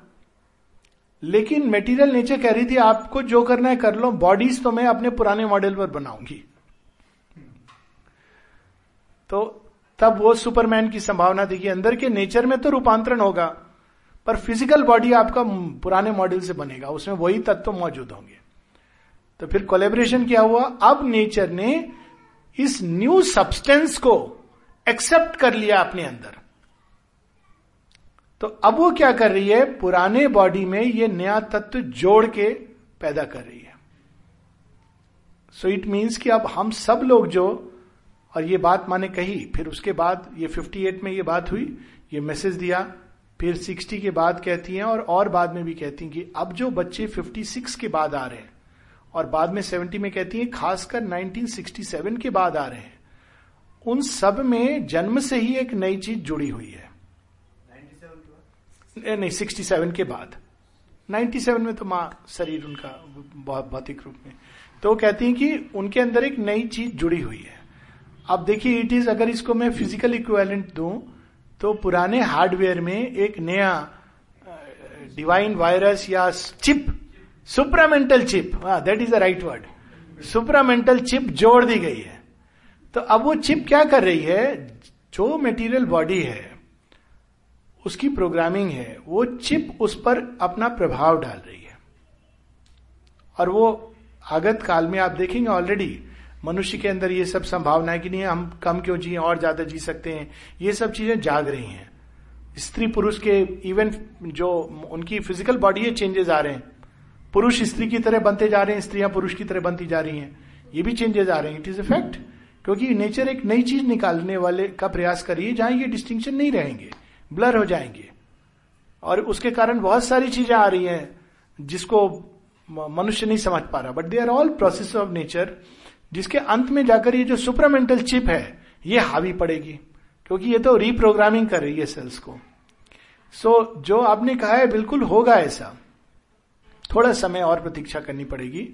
लेकिन मेटीरियल नेचर कह रही थी, आपको जो करना है कर लो बॉडीज तो मैं अपने पुराने मॉडल पर बनाऊँगी। तो तब वो सुपरमैन की संभावना थी कि अंदर के नेचर में तो रूपांतरण होगा, पर फ़िज़िकल बॉडी आपका पुराने मॉडल से बनेगा, उसमें वही तत्व मौजूद होंगे। तो फिर कोलेबरेशन क्या हुआ? अब नेचर ने इस न्यू सब्सटेंस को एक्सेप्ट कर लिया अपने अंदर। तो अब वो क्या कर रही है? पुराने बॉडी में ये नया तत्व जोड़ के पैदा कर रही है। सो इट मीन्स कि अब हम सब लोग जो, और ये बात माने कही, फिर उसके बाद ये 58 में ये बात हुई, ये मैसेज दिया, फिर 60 के बाद कहती हैं, और और बाद में भी कहती हैं कि अब जो बच्चे 56 के बाद आ रहे हैं, और बाद में 70 में कहती हैं, खासकर 1967 के बाद आ रहे हैं, उन सब में जन्म से ही एक नई चीज़ जुड़ी हुई है। नहीं सिक्सटी सेवन के बाद। नाइन्टी सेवन में तो माँ शरीर उनका भौतिक रूप में। तो वो कहती हैं कि उनके अंदर एक नई चीज़ जुड़ी हुई है। अब देखिए इट इज़ अगर इसको मैं फ़िज़िकल इक्वेलेंट दू तो पुराने हार्डवेयर में एक नया डिवाइन वायरस या chip supramental chip that is the right word supramental chip जोड़ दी गई है। तो अब वो चिप क्या कर रही है? जो मेटीरियल बॉडी है उसकी प्रोग्रामिंग है, वो चिप उस पर अपना प्रभाव डाल रही है। और वो आगत काल में आप देखेंगे ऑलरेडी मनुष्य के अंदर ये सब संभावना है कि नहीं, हम कम क्यों जिए, और ज़्यादा जी सकते हैं, ये सब चीज़ें जाग रही हैं। स्त्री पुरुष के इवन जो उनकी फ़िज़िकल बॉडी है चेंजेस आ रहे हैं। पुरुष स्त्री की तरह बनते जा रहे हैं, स्त्रियाँ पुरुष की तरह बनती जा रही हैं। ये भी चेंजेस आ रहे हैं। इट इज़ ए फैक्ट क्योंकि नेचर एक नई चीज़ निकालने वाले का प्रयास करिए जहाँ ये डिस्टिंक्शन नहीं रहेंगे। ब्लर हो जाएँगे। और उसके कारण बहुत सारी चीज़ें आ रही हैं जिसको मनुष्य नहीं समझ पा रहा। But they are all process of nature जिसके अंत में जाकर ये जो सुपरामेंटल चिप है ये हावी पड़ेगी। क्योंकि ये तो रीप्रोग्रामिंग कर रही है सेल्स को। सो so, जो आपने कहा है बिल्कुल होगा ऐसा। थोड़ा समय और प्रतीक्षा करनी पड़ेगी।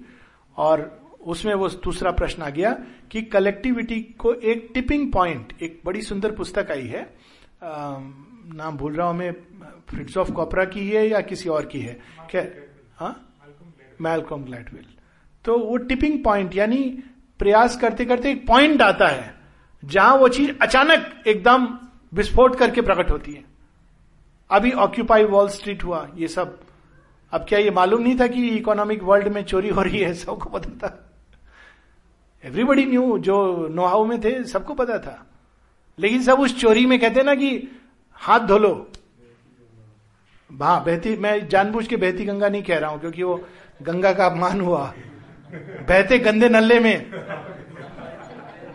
और उसमें वो दूसरा प्रश्न आ गया कि कलेक्टिविटी को एक टिपिंग पॉइंट एक बड़ी सुंदर पुस्तक आई है नाम भूल रहा हूँ मैं फ्रिट्स ऑफ़ कॉपरा की है या किसी और की है? क्या हाँ? मैलकॉम ग्लैडविल तो वो टिपिंग पॉइंट यानी प्रयास करते करते एक पॉइंट आता है जहाँ वो चीज़ अचानक एकदम विस्फोट करके प्रकट होती है। अभी ऑक्यूपाई वॉल स्ट्रीट हुआ ये सब। अब क्या ये मालूम नहीं था कि इकोनॉमिक वर्ल्ड में चोरी हो रही है सबको पता था। एवरीबडी न्यू जो नोहाउ में थे सबको पता था। लेकिन सब उस चोरी में कहते ना कि हाथ धो लो। हाँ बहती मैं जानबूझ के बहती गंगा नहीं कह रहा हूँ, क्योंकि वो गंगा का अपमान हुआ। बहते गंदे नल्ले में।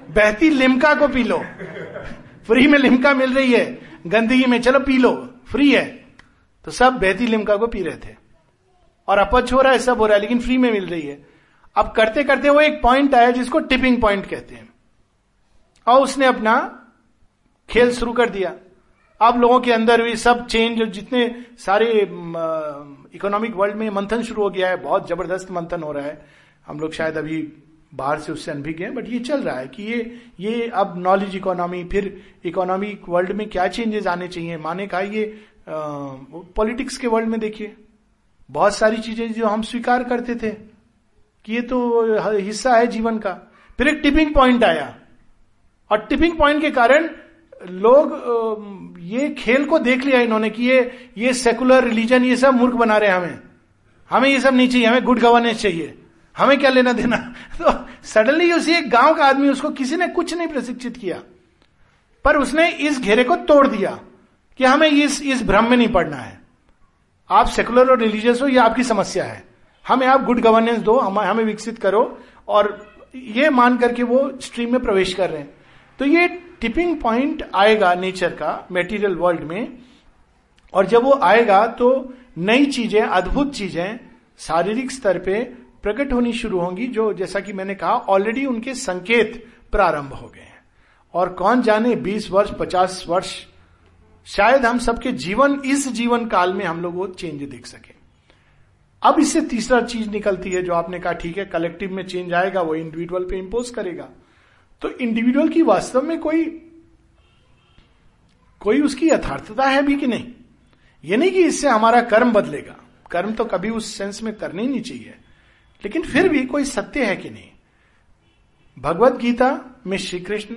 बहती लिमका को पी लो। फ्री में लिमका मिल रही है, गंदगी में, चलो पी लो, फ्री है। तो सब बहती लिमका को पी रहे थे। और अपच हो रहा है, सब हो रहा है, लेकिन फ्री में मिल रही है। अब करते करते वो एक पॉइंट आया जिसको टिपिंग पॉइंट कहते हैं। और उसने अपना खेल शुरू कर दिया। अब लोगों के अंदर भी सब चेंज जितने सारे इकोनॉमिक वर्ल्ड में मंथन शुरू हो गया है, बहुत ज़बरदस्त मंथन हो रहा है। हम लोग शायद अभी बाहर से उससे अनभिज्ञ हैं बट ये चल रहा है कि ये ये अब नॉलेज इकोनॉमी फिर इकोनॉमिक वर्ल्ड में क्या चेंजेस आने चाहिए? माने कहा ये पॉलिटिक्स के वर्ल्ड में देखिए। बहुत सारी चीज़ें जो हम स्वीकार करते थे कि ये तो हिस्सा है जीवन का। फिर एक टिपिंग पॉइंट आया। और टिपिंग पॉइंट के कारण लोग ये खेल को देख लिया इन्होंने कि ये ये सेकुलर रिलीजन ये सब मूर्ख बना रहे हैं हमें। हमें ये सब नहीं चाहिए, हमें गुड गवर्नेंस चाहिए। हमें क्या लेना देना? तो सडनली उसी एक गाँव का आदमी, उसको किसी ने कुछ नहीं प्रशिक्षित किया। पर उसने इस घेरे को तोड़ दिया कि हमें इस इस भ्रम में नहीं पड़ना है। आप सेकुलर और रिलीजियस हो यह आपकी समस्या है। हमें आप गुड गवर्नेंस दो, हमें हमें विकसित करो और ये मान करके वो स्ट्रीम में प्रवेश कर रहे हैं। तो ये टिपिंग पॉइंट आएगा नेचर का मेटीरियल वर्ल्ड में, और जब वो आएगा तो नई चीज़ें, अद्भुत चीज़ें शारीरिक स्तर पे प्रकट होनी शुरू होंगी, जो जैसा कि मैंने कहा ऑलरेडी उनके संकेत प्रारंभ हो गए हैं। और कौन जाने 20 वर्ष 50 वर्ष, शायद हम सबके जीवन, इस जीवन काल में हम लोग वो चेंज देख सके। अब इससे तीसरा चीज़ निकलती है, जो आपने कहा, ठीक है कलेक्टिव में चेंज आएगा, वो इंडिविजुअल पे इंपोज करेगा। तो इंडिविजुअल की वास्तव में कोई कोई उसकी यथार्थता है भी कि नहीं? ये नहीं कि इससे हमारा कर्म बदलेगा। कर्म तो कभी उस सेंस में करने नहीं चाहिए। लेकिन फिर भी कोई सत्य है कि नहीं? भगवत गीता में श्री कृष्ण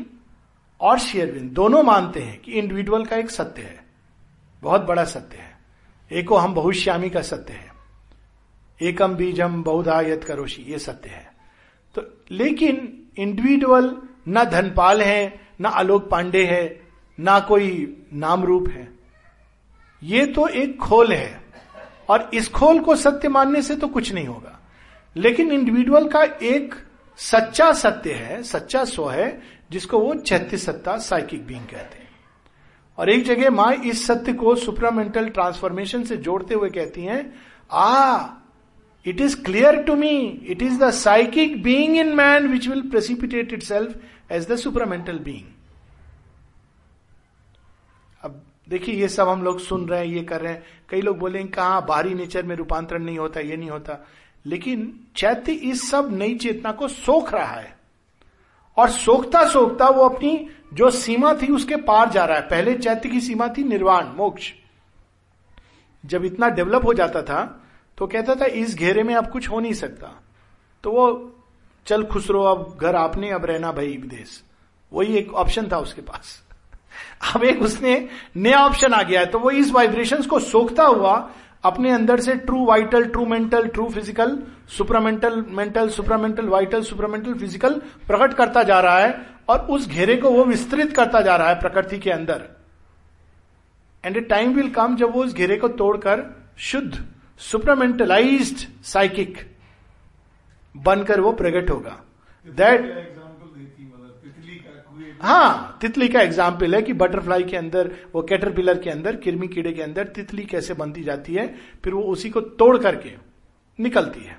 और शेयरविंद दोनों मानते हैं कि इंडिविजुअल का एक सत्य है। बहुत बड़ा सत्य है। एको हम बहुश्यामी का सत्य है। एकम बीजम बहुधा यद करोशी ये सत्य है। तो लेकिन इंडिविजुअल न धनपाल है, न आलोक पांडे है, ना कोई नाम रूप है। ये तो एक खोल है, और इस खोल को सत्य मानने से तो कुछ नहीं होगा। लेकिन इंडिविजुअल का एक सच्चा सत्य है, सच्चा स्व है, जिसको वो चैत्य सत्ता साइकिक बींग कहते हैं। और एक जगह माँ इस सत्य को सुपरामेंटल ट्रांसफॉर्मेशन से जोड़ते हुए कहती हैं, आ it is clear to me it is the psychic being in man which will precipitate itself as the supramental being अब देखिए, ये सब हम लोग सुन रहे हैं, ये कर रहे हैं। कई लोग बोलेंगे कहा, बाहरी नेचर में रूपांतरण नहीं होता, ये नहीं होता। लेकिन चैत्य इस सब नई चेतना को सोख रहा है। और सोखता सोखता वो अपनी जो सीमा थी उसके पार जा रहा है। पहले चैत्य की सीमा थी निर्वाण, मोक्ष। जब इतना डेवलप हो जाता था तो कहता था, इस घेरे में अब कुछ हो नहीं सकता। तो वो, चल खुसरो, अब घर आपने, अब रहना भाई विदेश। वही एक ऑप्शन था उसके पास। अब एक उसने नया ऑप्शन आ गया है। तो वो इस वाइब्रेशन को सोखता हुआ, अपने अंदर से true vital true mental true physical supramental mental supramental vital supramental physical प्रकट करता जा रहा है और उस घेरे को वो विस्तृत करता जा रहा है प्रकृति के अंदर। And a time will come जब वो उस घेरे को तोड़कर शुद्ध सुपरामेंटलाइज्ड साइकिक बनकर वो प्रकट होगा। दैट हाँ तितली का एग्ज़ाम्पल है कि बटरफ्लाई के अंदर वो कैटरपिलर के अंदर किरमी कीड़े के अंदर तितली कैसे बनती जाती है फिर वो उसी को तोड़ करके निकलती है।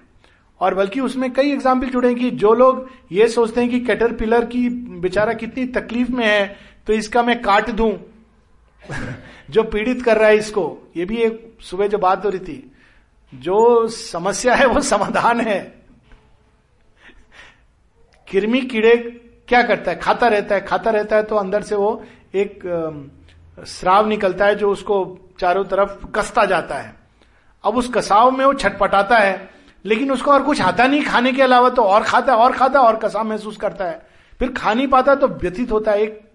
और बल्कि उसमें कई एग्ज़ाम्पल जुड़े कि जो लोग ये सोचते हैं कि कैटरपिलर की बेचारा कितनी तकलीफ़ में है तो इसका मैं काट दूँ। जो पीड़ित कर रहा है इसको ये भी एक सुबह जो बात हो रही थी जो समस्या है वो समाधान है। किरमी कीड़े क्या करता है? खाता रहता है, खाता रहता है तो अंदर से वो एक श्राव निकलता है जो उसको चारों तरफ़ कसता जाता है। अब उस कसाव में वो छटपटाता है, लेकिन उसको और कुछ आता नहीं खाने के अलावा तो और खाता है और खाता है और कसाव महसूस करता है। फिर खा नहीं पाता तो व्यतीत होता है एक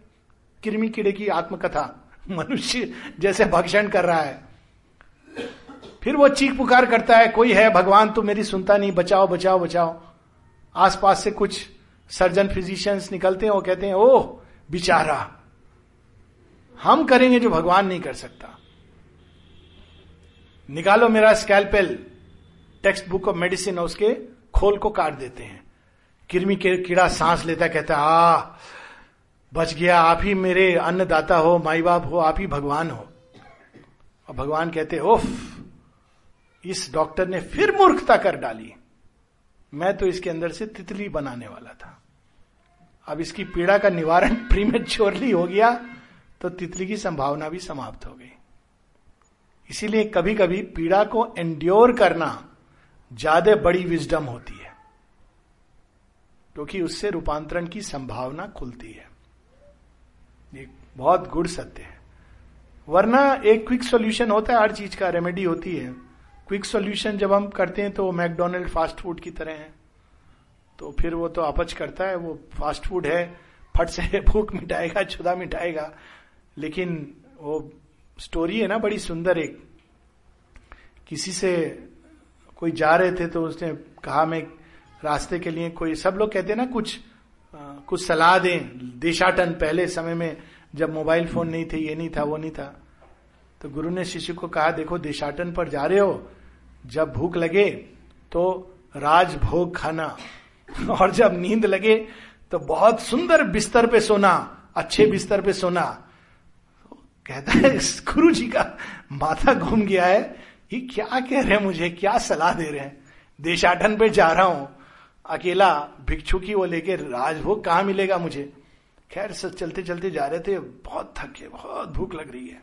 कृमि कीड़े की आत्मकथा। मनुष्य जैसे भक्षण कर रहा है। फिर वो चीख पुकार करता है, कोई है? भगवान तो मेरी सुनता नहीं। बचाओ बचाओ बचाओ। आसपास से कुछ सर्जन फिजिशियंस निकलते हैं, वो कहते हैं, ओह, बिचारा, हम करेंगे जो भगवान नहीं कर सकता। निकालो मेरा scalpel textbook of medicine उसके खोल को काट देते हैं। किरमी के कीड़ा सांस लेता कहता आ, बच गया, आप ही मेरे अन्नदाता हो, माई बाप हो, आप ही भगवान हो। और भगवान कहते ओफ इस डॉक्टर ने फिर मूर्खता कर डाली। मैं तो इसके अंदर से तितली बनाने वाला था। अब इसकी पीड़ा का निवारण प्रीमेच्योरली हो गया तो तितली की संभावना भी समाप्त हो गई। इसीलिए कभी कभी पीड़ा को एंड्योर करना ज़्यादा बड़ी विजडम होती है क्योंकि तो उससे रूपांतरण की संभावना खुलती है। ये बहुत गुड़ सत्य है। वरना एक क्विक सॉल्यूशन होता है हर चीज़ का रेमेडी होती है। क्विक सॉल्यूशन जब हम करते हैं तो वो मैकडोनल्ड फास्ट फ़ूड की तरह है। तो फिर वो तो अपच करता है वो फास्ट फ़ूड है फट से भूख मिटाएगा छुदा मिटाएगा। लेकिन वो स्टोरी है ना बड़ी सुंदर एक। किसी से कोई जा रहे थे तो उसने कहा मैं रास्ते के लिए कोई सब लोग कहते हैं ना कुछ आ, कुछ सलाह दें। देशाटन पहले समय में जब मोबाइल फ़ोन नहीं थे ये नहीं था वो नहीं था। तो गुरु ने शिष्य को कहा देखो देशाटन पर जा रहे हो जब भूख लगे तो राजभोग खाना, और जब नींद लगे तो बहुत सुंदर बिस्तर पे सोना, अच्छे बिस्तर पे सोना। कहता है गुरु जी का माथा घूम गया है ये क्या कह रहे हैं मुझे, क्या सलाह दे रहे हैं? देशाटन पे जा रहा हूँ। अकेला भिक्षु की वो लेके राजभोग कहा मिलेगा मुझे? खैर, सब चलते चलते जा रहे थे, बहुत थके बहुत भूख लग रही है।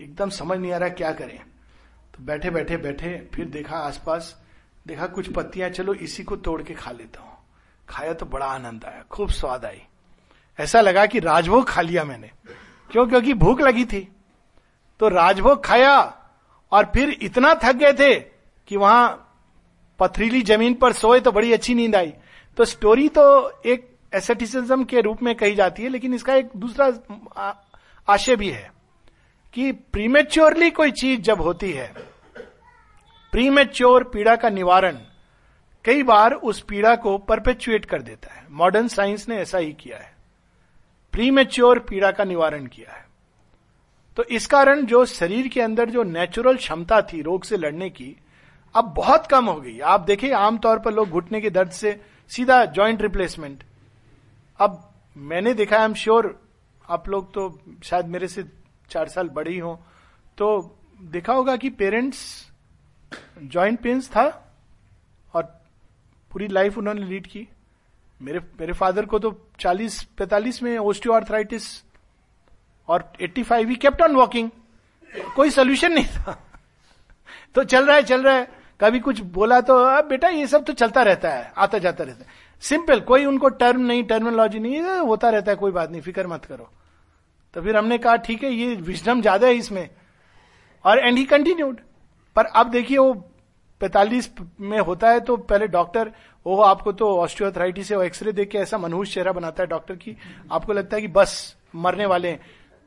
एकदम समझ नहीं आ रहा क्या करें। तो बैठे बैठे बैठे, फिर देखा आसपास, देखा कुछ पत्तियाँ, चलो इसी को तोड़ के खा लेता हूँ। खाया तो बड़ा आनंद आया, खूब स्वाद आई। ऐसा लगा कि राजभोग खा लिया मैंने। क्यों? क्योंकि भूख लगी थी। तो राजभोग खाया और फिर इतना थक गए थे कि वहाँ पथरीली ज़मीन पर सोए तो बड़ी अच्छी नींद आई। तो स्टोरी तो एक एसेटिसिज्म के रूप में कही जाती है, लेकिन इसका एक दूसरा आशय भी है। कि प्रीमेच्योरली कोई चीज़ जब होती है प्रीमेच्योर पीड़ा का निवारण कई बार उस पीड़ा को परपेचुएट कर देता है। मॉडर्न साइंस ने ऐसा ही किया है। प्रीमेच्योर पीड़ा का निवारण किया है। तो इस कारण जो शरीर के अंदर जो नेचुरल क्षमता थी रोग से लड़ने की, अब बहुत कम हो गई। आप देखिए आमतौर पर लोग घुटने के दर्द से सीधा जॉइंट रिप्लेसमेंट अब मैंने देखा आई एम श्योर आप लोग तो शायद मेरे से चार साल बड़े ही। तो देखा होगा कि पेरेंट्स जॉइंट पेन्स था और पूरी लाइफ उन्होंने लीड की। मेरे मेरे फादर को तो 40 45 में ओस्टियोआर्थराइटिस और 85 ही केप्ट ऑन वॉकिंग कोई सोल्यूशन नहीं था। तो चल रहा है, चल रहा है। कभी कुछ बोला तो अब बेटा, ये सब तो चलता रहता है, आता जाता रहता है। सिंपल कोई उनको टर्म नहीं टर्मिनोलॉजी नहीं, होता रहता है, कोई बात नहीं, फ़िक्र मत करो। तो फिर हमने कहा, ठीक है, ये विजडम ज़्यादा है इसमें. और एंड ही कंटिन्यूड पर अब देखिए, वो पैतालीस में होता है तो पहले डॉक्टर वो आपको तो ऑस्टियोथराइटिस है एक्सरे देख के ऐसा मनहूस चेहरा बनाता है डॉक्टर की। आपको लगता है कि बस, मरने वाले हैं।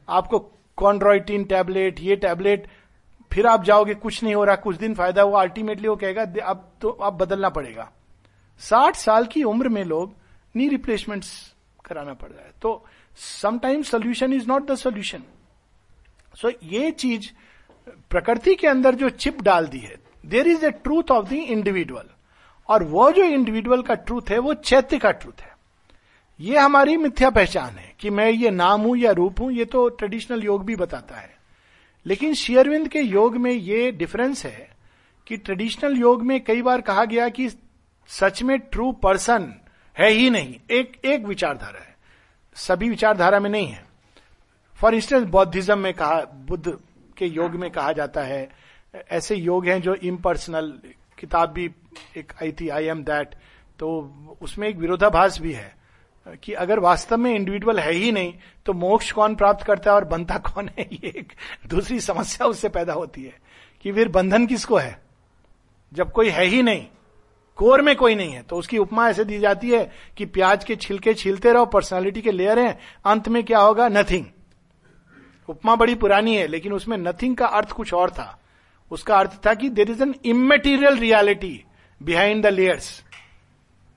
आपको कॉन्ड्रॉइटिन टैबलेट ये टैबलेट फिर आप जाओगे, कुछ नहीं हो रहा, कुछ दिन फ़ायदा हुआ अल्टीमेटली वो कहेगा अब तो अब बदलना पड़ेगा। साठ साल की उम्र में लोग नी रिप्लेसमेंट्स कराना पड़ रहा है। तो sometimes solution is not the solution so ये चीज़ प्रकृति के अंदर जो चिप डाल दी है there is a truth of the individual और वो जो इंडिविजुअल का ट्रूथ है वो चैत्य का ट्रूथ है ये हमारी मिथ्या पहचान है कि मैं ये नाम हूँ या रूप हूँ ये तो ट्रेडिशनल योग भी बताता है लेकिन शेयरविंद के योग में ये डिफरेंस है कि ट्रेडिशनल योग में कई बार कहा गया कि सच में ट्रू पर्सन है ही नहीं एक एक विचारधारा है सभी विचारधारा में नहीं है। फॉर इंस्टेंस बौद्धिज्म में कहा बुद्ध के योग में कहा जाता है, ऐसे योग हैं जो इम्पर्सनल किताब भी एक आई थी आई एम दैट तो उसमें एक विरोधाभास भी है, कि अगर वास्तव में इंडिविजुअल है ही नहीं तो मोक्ष कौन प्राप्त करता है और बनता कौन है? ये एक दूसरी समस्या उससे पैदा होती है, कि फिर बंधन किसको है? जब कोई है ही नहीं कोर में कोई नहीं है। तो उसकी उपमा ऐसे दी जाती है कि प्याज के छिलके छिलते रहो पर्सनालिटी के लेयर हैं, अंत में क्या होगा? नथिंग उपमा बड़ी पुरानी है, लेकिन उसमें नथिंग का अर्थ कुछ और था। उसका अर्थ था कि there is an immaterial reality behind the layers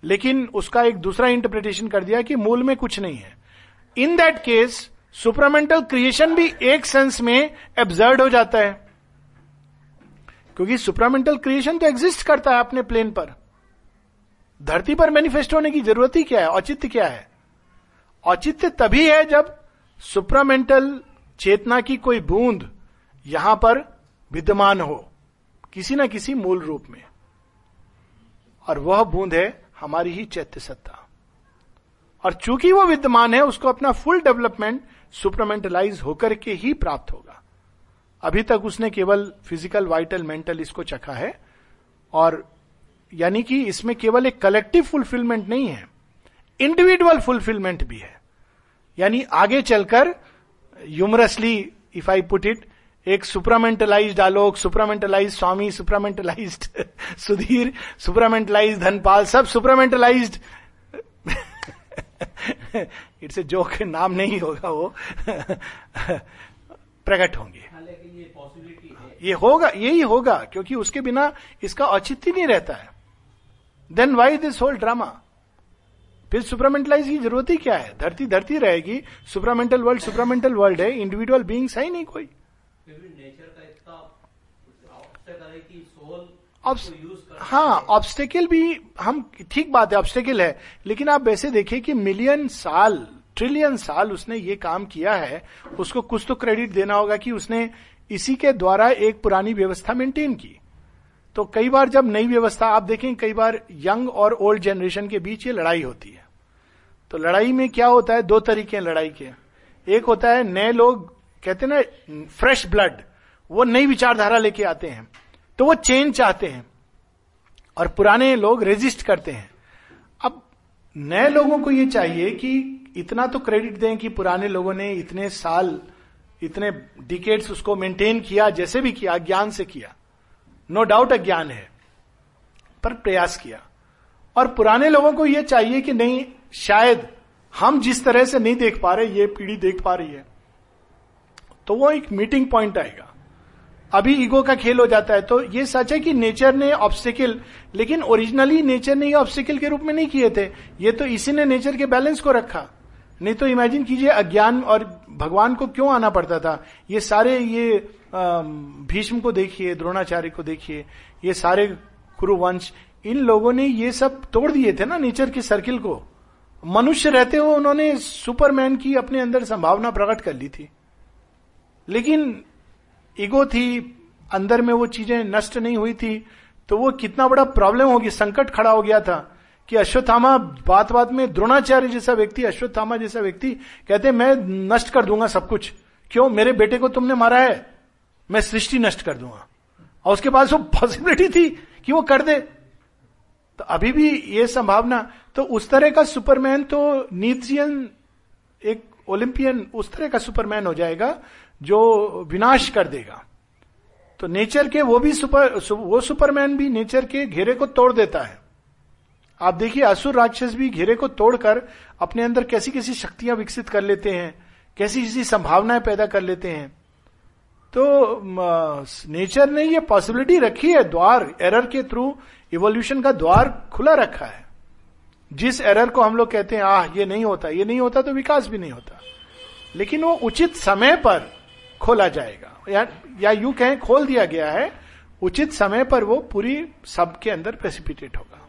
लेकिन उसका एक दूसरा इंटरप्रिटेशन कर दिया कि मूल में कुछ नहीं है। In that case supramental creation भी एक सेंस में एब्जर्ड हो जाता है। क्योंकि सुपरामेंटल क्रिएशन तो एग्जिस्ट करता है अपने प्लेन पर। धरती पर मैनिफेस्ट होने की ज़रूरत ही क्या है? औचित्य क्या है? औचित्य तभी है जब सुपरामेंटल चेतना की कोई बूंद यहाँ पर विद्यमान हो, किसी ना किसी मूल रूप में। और वह बूंद है हमारी ही चैत्य सत्ता। और चूँकि वो विद्यमान है, उसको अपना फुल डेवलपमेंट सुपरमेंटलाइज होकर के ही प्राप्त होगा। अभी तक उसने केवल फ़िज़िकल वाइटल मेंटल इसको चखा है। और यानी कि इसमें केवल एक कलेक्टिव फुलफिलमेंट नहीं है इंडिविजुअल फुलफिलमेंट भी है। यानी आगे चलकर humorously if I put it एक सुपरामेंटलाइज आलोक सुपरामेंटलाइज स्वामी सुपरामेंटलाइज सुधीर सुपरामेंटलाइज धनपाल सब सुपरामेंटलाइज इट्स ए जोक नाम नहीं होगा वो। प्रकट होंगे। हाँ, ये, ये होगा यही होगा क्योंकि उसके बिना इसका औचित्य नहीं रहता है। Then why this whole drama फिर सुपरामेंटलाइज की ज़रूरत ही क्या है? धरती धरती रहेगी। सुपरामेंटल वर्ल्ड सुपरामेंटल वर्ल्ड है। इंडिविजुअल बींग्स है ही नहीं कोई। हाँ ऑब्स्टेकल भी हम ठीक बात है ऑब्स्टेकल है। लेकिन आप वैसे देखिए कि मिलियन साल ट्रिलियन साल उसने ये काम किया है। उसको कुछ तो क्रेडिट देना होगा कि उसने इसी के द्वारा एक पुरानी व्यवस्था मेंटेन की। तो कई बार जब नई व्यवस्था, आप देखें कई बार यंग और ओल्ड जनरेशन के बीच ये लड़ाई होती है। तो लड़ाई में क्या होता है? दो तरीके हैं लड़ाई के। एक होता है नए लोग, कहते हैं ना फ्रेश ब्लड वो नई विचारधारा लेके आते हैं। तो वो चेंज चाहते हैं और पुराने लोग रेजिस्ट करते हैं। अब नए लोगों को ये चाहिए कि इतना तो क्रेडिट दें कि पुराने लोगों ने इतने साल, इतने डिकेट्स उसको मेंटेन किया, जैसे भी किया, ज्ञान से किया। नो डाउट अज्ञान है, पर प्रयास किया। और पुराने लोगों को यह चाहिए कि नहीं, शायद हम जिस तरह से नहीं देख पा रहे, ये पीढ़ी देख पा रही है। तो वो एक मीटिंग पॉइंट आएगा। अभी ईगो का खेल हो जाता है तो ये सच है कि नेचर ने ऑब्स्टिकल लेकिन ओरिजिनली नेचर ने ये ऑब्स्टिकल के रूप में नहीं किए थे। ये तो इसी ने नेचर के बैलेंस को रखा। नहीं तो इमेजिन कीजिए, अज्ञान और भगवान को क्यों आना पड़ता था? ये सारे ये भीष्म को देखिए, द्रोणाचार्य को देखिए, ये सारे कुरुवंश, इन लोगों ने ये सब तोड़ दिए थे ना नेचर के सर्किल को। मनुष्य रहते हुए उन्होंने सुपरमैन की अपने अंदर संभावना प्रकट कर ली थी। लेकिन, ईगो थी, अंदर में वो चीज़ें नष्ट नहीं हुई थी तो वो कितना बड़ा प्रॉब्लम होगी, संकट खड़ा हो गया था कि अश्वत्थामा बात बात में द्रोणाचार्य जैसा व्यक्ति, अश्वत्थामा जैसा व्यक्ति कहते, मैं नष्ट कर दूँगा सब कुछ। क्यों? मेरे बेटे को तुमने मारा है। मैं सृष्टि नष्ट कर दूँगा। और उसके पास वो पॉसिबिलिटी थी कि वो कर दे। तो अभी भी ये संभावना तो उस तरह का सुपरमैन तो नीथियन एक ओलंपियन, उस तरह का सुपरमैन हो जाएगा जो विनाश कर देगा। तो नेचर के वो भी सुपर वो सुपरमैन भी नेचर के घेरे को तोड़ देता है। आप देखिए, असुर राक्षस भी घेरे को तोड़कर अपने अंदर कैसी कैसी शक्तियाँ विकसित कर लेते हैं कैसी कैसी संभावनाएँ पैदा कर लेते हैं। तो नेचर ने ये पॉसिबिलिटी रखी है द्वार एरर के थ्रू इवोल्यूशन का द्वार खुला रखा है। जिस एरर को हम लोग कहते हैं आह ये नहीं होता ये नहीं होता तो विकास भी नहीं होता। लेकिन वो उचित समय पर खोला जाएगा। या, या यू कहें खोल दिया गया है उचित समय पर वो पूरी सबके अंदर प्रेसिपिटेट होगा।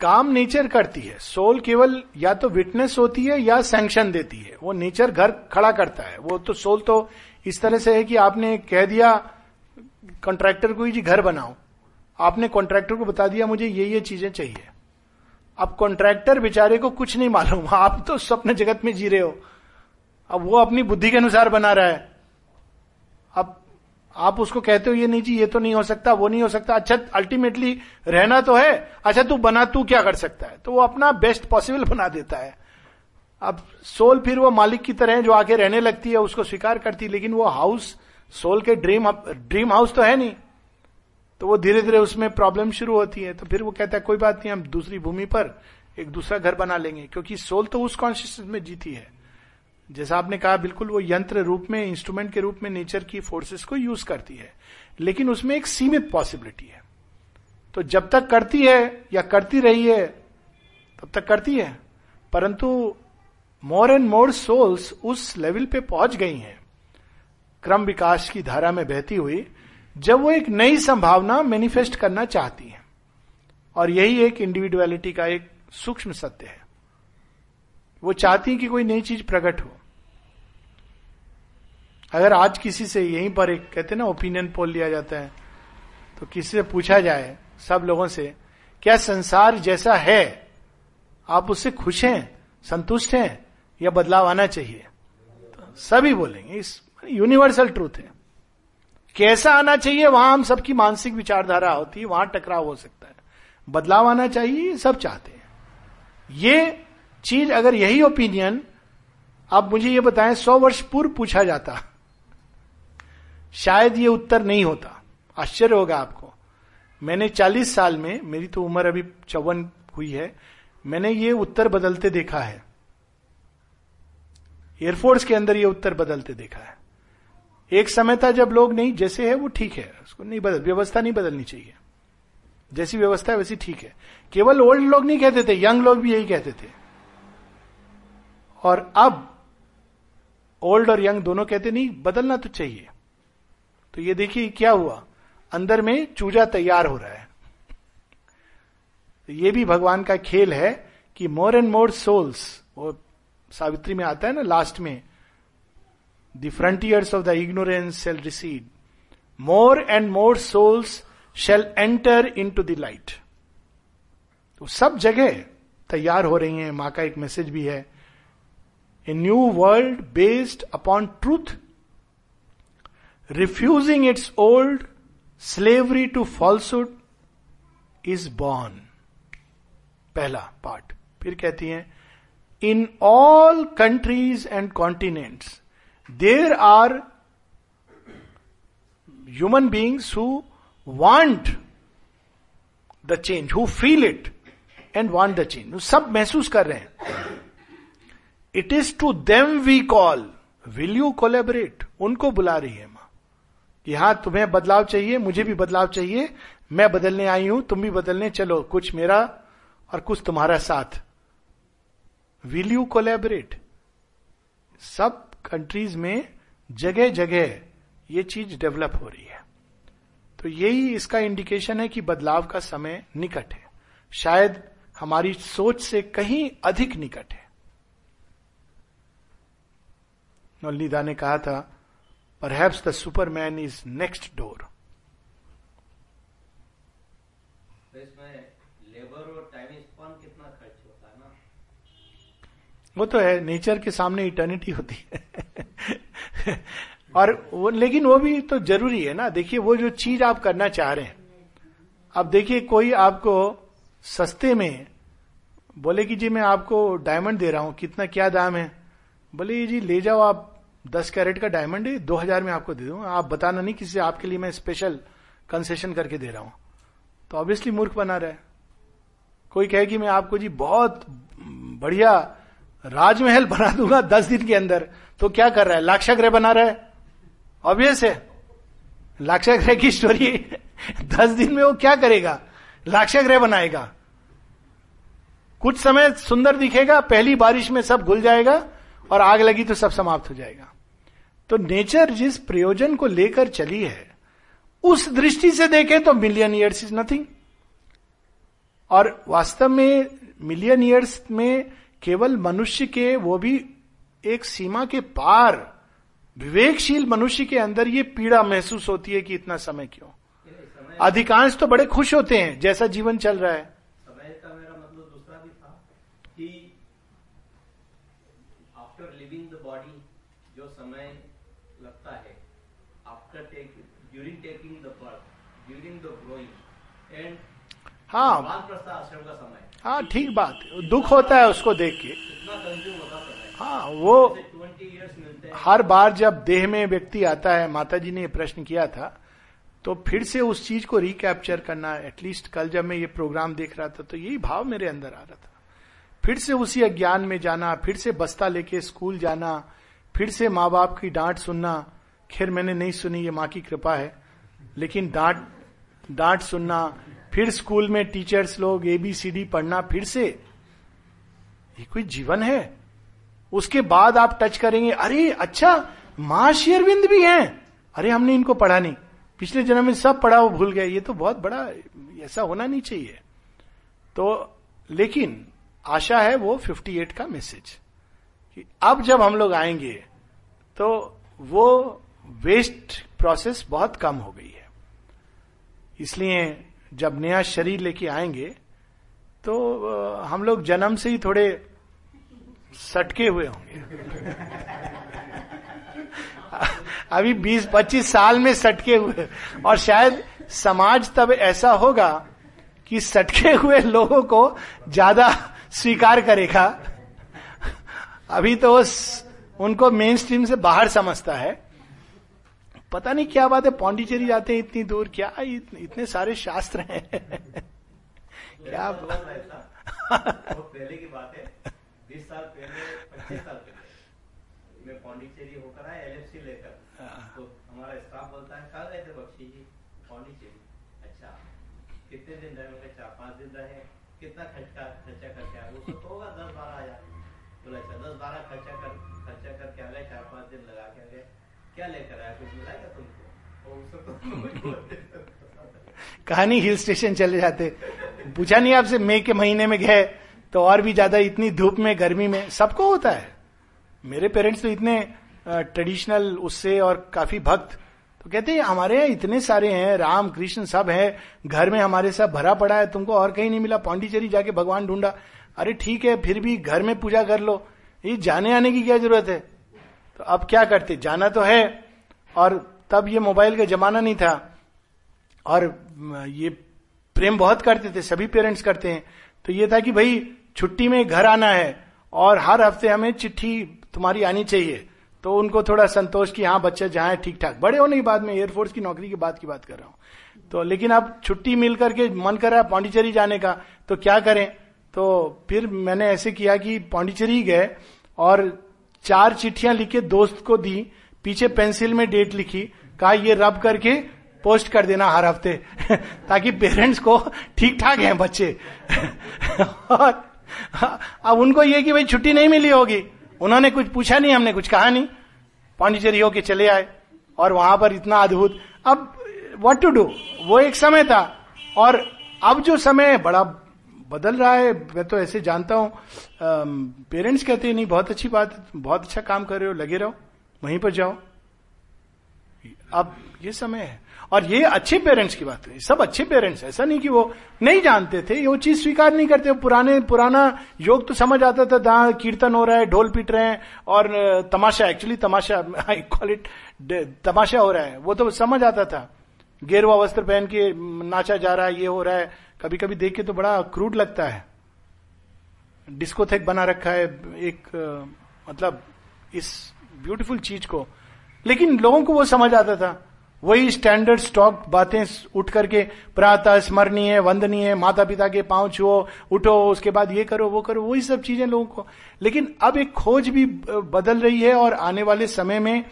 काम नेचर करती है। सोल केवल या तो विटनेस होती है या सैंक्शन देती है। वो नेचर घर खड़ा करता है। वो तो सोल तो इस तरह से है कि आपने कह दिया कॉन्ट्रैक्टर को जी घर बनाओ। आपने कॉन्ट्रैक्टर को बता दिया, मुझे ये ये चीज़ें चाहिए। अब कॉन्ट्रैक्टर बेचारे को कुछ नहीं मालूम। आप तो स्वप्न जगत में जी रहे हो। अब वो अपनी बुद्धि के अनुसार बना रहा है। आप उसको कहते हो, ये नहीं जी, ये तो नहीं हो सकता, वो नहीं हो सकता। अच्छा अल्टीमेटली रहना तो है। अच्छा तू बना, तू क्या कर सकता है? तो वो अपना बेस्ट पॉसिबल बना देता है। अब सोल फिर वो मालिक की तरह है जो आके रहने लगती है, उसको स्वीकार करती है, लेकिन वो हाउस सोल के ड्रीम ड्रीम हाउस तो है नहीं। तो वो धीरे धीरे उसमें प्रॉब्लम शुरू होती है। तो फिर वो कहता है, कोई बात नहीं, हम दूसरी भूमि पर एक दूसरा घर बना लेंगे। क्योंकि सोल तो उस कॉन्शियसनेस में जीती है। जैसा आपने कहा, बिल्कुल वो यंत्र रूप में इंस्ट्रूमेंट के रूप में नेचर की फोर्सेस को यूज़ करती है। लेकिन उसमें एक सीमित पॉसिबिलिटी है। तो जब तक करती है या करती रही है, तब तक करती है। परंतु मोर एंड मोर सोल्स उस लेवल पे पहुँच गई हैं। क्रम विकास की धारा में बहती हुई, जब वो एक नई संभावना मैनिफेस्ट करना चाहती है। और यही एक इंडिविजुअलिटी का एक सूक्ष्म सत्य है। वो चाहती है कि कोई नई चीज़ प्रकट हो। अगर आज किसी से यहीं पर एक, कहते ना ओपिनियन पोल लिया जाता है तो किसी से पूछा जाए, सब लोगों से, क्या संसार जैसा है? आप उससे खुश हैं? संतुष्ट हैं? या बदलाव आना चाहिए? तो सभी बोलेंगे, इस यूनिवर्सल ट्रूथ है। कैसा आना चाहिए, वहाँ हम सबकी मानसिक विचारधारा होती है, वहाँ टकराव हो सकता है। बदलाव आना चाहिए, सब चाहते हैं। ये चीज़, अगर यही ओपिनियन आप मुझे ये बताएँ, सौ वर्ष पूर्व पूछा जाता। शायद ये उत्तर नहीं होता। आश्चर्य होगा आपको। मैंने 40 साल में, मेरी तो उम्र अभी चौवन हुई है, मैंने ये उत्तर बदलते देखा है। एयरफोर्स के अंदर ये उत्तर बदलते देखा है। एक समय था जब लोग नहीं, जैसे है वो ठीक है, उसको नहीं बदल, व्यवस्था नहीं बदलनी चाहिए। जैसी व्यवस्था है वैसी ठीक है। केवल ओल्ड लोग नहीं कहते थे, यंग लोग भी यही कहते थे। और अब ओल्ड और यंग दोनों कहते नहीं, बदलना तो चाहिए। तो ये देखिए क्या हुआ? अंदर में चूजा तैयार हो रहा है। तो ये भी भगवान का खेल है कि मोर एंड मोर सोल्स वो सावित्री में आता है ना लास्ट में the frontiers of the ignorance shall recede more and more souls shall enter into the light तो सब जगह तैयार हो रही हैं, माँ का एक मैसेज भी है। A new world based upon truth refusing its old slavery to falsehood is born. पहला पार्ट फिर कहती हैं in all countries and continents there are human beings who want the change who feel it and want the change सब महसूस कर रहे हैं। It is to them we call will you collaborate उनको बुला रही है माँ। कि हाँ तुम्हें बदलाव चाहिए, मुझे भी बदलाव चाहिए, मैं बदलने आई हूँ, तुम भी बदलने चलो, कुछ मेरा और कुछ तुम्हारा साथ। विल यू कोलेबरेट सब कंट्रीज़ में जगह जगह ये चीज़ डेवलप हो रही है। तो यही इसका इंडिकेशन है कि बदलाव का समय निकट है। शायद हमारी सोच से कहीं अधिक निकट है। नौलिदा ने कहा था perhaps the superman is next door वो तो है नेचर के सामने इटर्निटी होती है। और वो लेकिन वो भी तो ज़रूरी है ना। देखिए वो जो चीज़ आप करना चाह रहे हैं। अब देखिए कोई आपको सस्ते में बोले कि जी मैं आपको डायमंड दे रहा हूँ। कितना क्या दाम है? बोले जी ले जाओ आप दस कैरेट का डायमंड दो हज़ार में आपको दे दूँगा। आप बताना नहीं किसी आपके लिए मैं स्पेशल कंसेशन करके दे रहा हूँ। तो ऑब्वियसली मूर्ख बना रहा है। कोई कहे कि मैं आपको जी बहुत बढ़िया राजमहल बना दूँगा दस दिन के अंदर तो क्या कर रहा है? लाक्षाग्रह बना रहा है? ऑब्वियस है। लाक्षाग्रह की स्टोरी दस दिन में वो क्या करेगा? लाक्षाग्रह बनाएगा। कुछ समय सुंदर दिखेगा, पहली बारिश में सब घुल जाएगा और आग लगी तो सब समाप्त हो जाएगा। तो नेचर जिस प्रयोजन को लेकर चली है उस दृष्टि से देखें तो मिलियन ईयर्स इज़ नथिंग और वास्तव में मिलियन ईयर्स में केवल मनुष्य के वो भी एक सीमा के पार विवेकशील मनुष्य के अंदर ये पीड़ा महसूस होती है कि इतना समय क्यों? अधिकांश तो बड़े खुश होते हैं जैसा जीवन चल रहा है समय का मेरा मतलब दूसरा भी था कि आफ्टर लिविंग द बॉडी जो समय लगता है after taking during taking the birth during the growing and हाँ। हाँ ठीक बात। दुख होता है उसको देख के। हाँ वो हर बार जब देह में व्यक्ति आता है माता जी ने ये प्रश्न किया था तो फिर से उस चीज़ को रिकैप्चर करना एटलीस्ट कल जब मैं ये प्रोग्राम देख रहा था तो यही भाव मेरे अंदर आ रहा था। फिर से उसी अज्ञान में जाना फिर से बस्ता लेके स्कूल जाना फिर से माँ बाप की डांट सुनना खैर मैंने नहीं सुनी ये माँ की कृपा है लेकिन डांट डांट सुनना, फिर स्कूल में टीचर्स लोग एबीसीडी पढ़ना, फिर से। ये कोई जीवन है? उसके बाद आप टच करेंगे, अरे अच्छा माँ भी हैं। अरे हमने इनको पढ़ा नहीं। पिछले जन्म में सब पढ़ा, वो भूल गए। ये तो बहुत बड़ा, ऐसा होना नहीं चाहिए। तो लेकिन आशा है वो 58 का मैसेज कि अब जब हम लोग आएँगे तो वो वेस्ट प्रोसेस बहुत कम हो गई है। इसलिए जब नया शरीर लेके आएँगे तो हम लोग जन्म से ही थोड़े सटके हुए होंगे। अभी 20-25 साल में सटके हुए। और शायद समाज तब ऐसा होगा कि सटके हुए लोगों को ज़्यादा स्वीकार करेगा। अभी तो उनको मेन स्ट्रीम से बाहर समझता है। पता नहीं क्या बात है पौंडीचेरी जाते हैं इतनी दूर क्या इतने सारे शास्त्र हैं? क्या पहले की बात है बीस साल पहले पच्चीस साल पहले। मैं पौंडीचेरी होकर आया एलएफसी लेकर। हाँ। तो हमारा स्टाफ बोलता है कल गए थे बख्शी जी? पौंडीचेरी। अच्छा कितने दिन रहे? चार पाँच दिन रहे। कितना खर्चा खर्चा करके उसको तो होगा दस बारह हज़ार। बोला अच्छा दस बारह खर्चा कर खर्चा करके आ गए चार पाँच दिन लगा के आ गए। क्या लेकर आया? कुछ मिला क्या तुमको कहानी हिल स्टेशन चले जाते। पूछा नहीं आपसे मई के महीने में गए तो और भी ज़्यादा इतनी धूप में गर्मी में सबको होता है। मेरे पेरेंट्स तो इतने ट्रेडिशनल उससे और काफ़ी भक्त। तो कहते हैं हमारे यहाँ इतने सारे हैं राम कृष्ण सब है घर में हमारे सब भरा पड़ा है तुमको और कहीं नहीं मिला पांडिचेरी जाके भगवान ढूंढा। अरे ठीक है फिर भी घर में पूजा कर लो। ये जाने आने की क्या ज़रूरत है? तो अब क्या करते? जाना तो है। और तब ये मोबाइल का जमाना नहीं था। और ये प्रेम बहुत करते थे, सभी पेरेंट्स करते हैं। तो ये था कि भाई, छुट्टी में घर आना है और हर हफ़्ते हमें चिट्ठी तुम्हारी आनी चाहिए। तो उनको थोड़ा संतोष कि हाँ बच्चे जहाँ ठीक ठाक बड़े होने की बाद में एयरफोर्स की नौकरी की बात की बात कर रहा हूँ। तो लेकिन अब छुट्टी मिल करके मन कर रहा है पांडिचेरी जाने का। तो क्या करें? तो फिर मैंने ऐसे किया कि पांडिचेरी गए और चार चिट्ठियाँ लिखे, दोस्त को दी, पीछे पेंसिल में डेट लिखी, कहा ये रब करके पोस्ट कर देना हर हफ़्ते, ताकि पेरेंट्स को ठीक ठाक हैं बच्चे। और, अब उनको ये कि भाई छुट्टी नहीं मिली होगी, उन्होंने कुछ पूछा नहीं, हमने कुछ कहा नहीं। पांडिचेरी होके चले आए, और वहाँ पर इतना अद्भुत। अब व्हाट टू डू वो एक समय था, और अब जो समय है, बड़ा बदल रहा है, मैं तो ऐसे जानता हूँ। पेरेंट्स कहते हैं, नहीं, बहुत अच्छी बात, बहुत अच्छा काम कर रहे हो, लगे रहो, वहीं पर जाओ। अब ये समय है। और ये अच्छे पेरेंट्स की बात है, सब अच्छे पेरेंट्स ऐसा नहीं कि वो नहीं जानते थे, वो चीज़ स्वीकार नहीं करते। पुराने, पुराना योग तो समझ आता था, जहाँ कीर्तन हो रहा है, ढोल पीट रहे हैं, और तमाशा एक्चुअली तमाशा आई कॉल इट तमाशा हो रहा है, वो तो समझ आता था। गेरवा वस्त्र पहन के नाचा जा रहा है, ये हो रहा है कभी कभी देख के तो बड़ा क्रूड लगता है। डिस्कोथेक बना रखा है, एक मतलब इस ब्यूटीफुल चीज़ को। लेकिन लोगों को वो समझ आता था। वही स्टैंडर्ड स्टॉक बातें उठ करके, प्रातः स्मरणीय, वंदनीय माता पिता के पाँव छुओ, उठो, उसके बाद ये करो, वो करो, वही सब चीज़ें लोगों को। लेकिन अब एक खोज भी बदल रही है और आने वाले समय में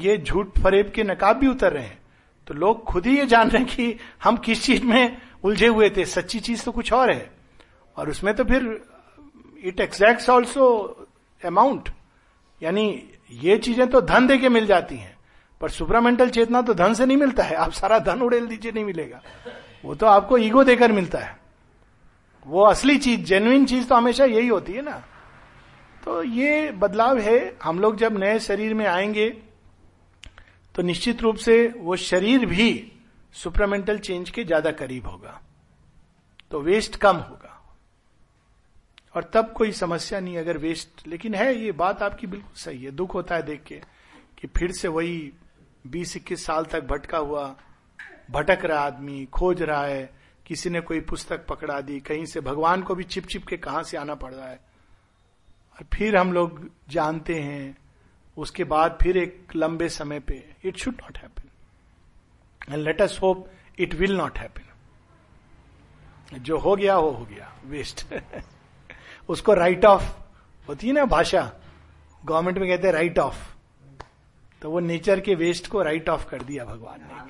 ये झूठ फरेब के नकाब भी उतर रहे हैं। तो लोग खुद ही ये जान रहे हैं कि हम किस चीज़ में उलझे हुए थे, सच्ची चीज़ तो कुछ और है। और उसमें तो फिर इट एक्सैक्ट ऑल्सो अमाउंट यानी ये चीज़ें तो धन दे के मिल जाती हैं, पर सुपरामेंटल चेतना तो धन से नहीं मिलता है। आप सारा धन उड़ेल दीजिए, नहीं मिलेगा। वो तो आपको ईगो देकर मिलता है। वो असली चीज़ जेन्युइन चीज़ तो हमेशा यही होती है ना। तो ये बदलाव है। हम लोग जब नए शरीर में आएँगे तो निश्चित रूप से वो शरीर भी सुपरामेंटल चेंज के ज़्यादा करीब होगा तो वेस्ट कम होगा। और तब कोई समस्या नहीं, अगर वेस्ट लेकिन है, ये बात आपकी बिल्कुल सही है। दुख होता है देख के, कि फिर से वही बीस इक्कीस साल तक भटका हुआ, भटक रहा आदमी, खोज रहा है, किसी ने कोई पुस्तक पकड़ा दी, कहीं से भगवान को भी छिप छिप के कहाँ से आना पड़ रहा है। और फिर हम लोग जानते हैं, उसके बाद फिर एक लंबे समय पे it should not happen and let us hope it will not happen जो हो गया वो हो गया. वेस्ट उसको राइट ऑफ़ होती है ना भाषा? गवर्नमेंट में कहते हैं राइट ऑफ़ तो वो नेचर के वेस्ट को राइट ऑफ़ कर दिया भगवान ने.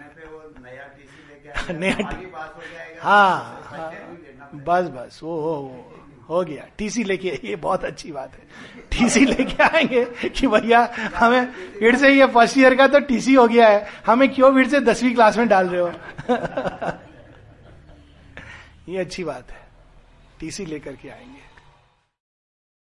नया हाँ, हाँ बस बस. वो हो वो. हो गया। टीसी लेके ये बहुत अच्छी बात है। टीसी लेके आएँगे कि भैया, हमें फिर से ये फ़र्स्ट ईयर का तो टीसी हो गया है। हमें क्यों फिर से दसवीं क्लास में डाल रहे हो? ये अच्छी बात है। टीसी लेकर के आएँगे।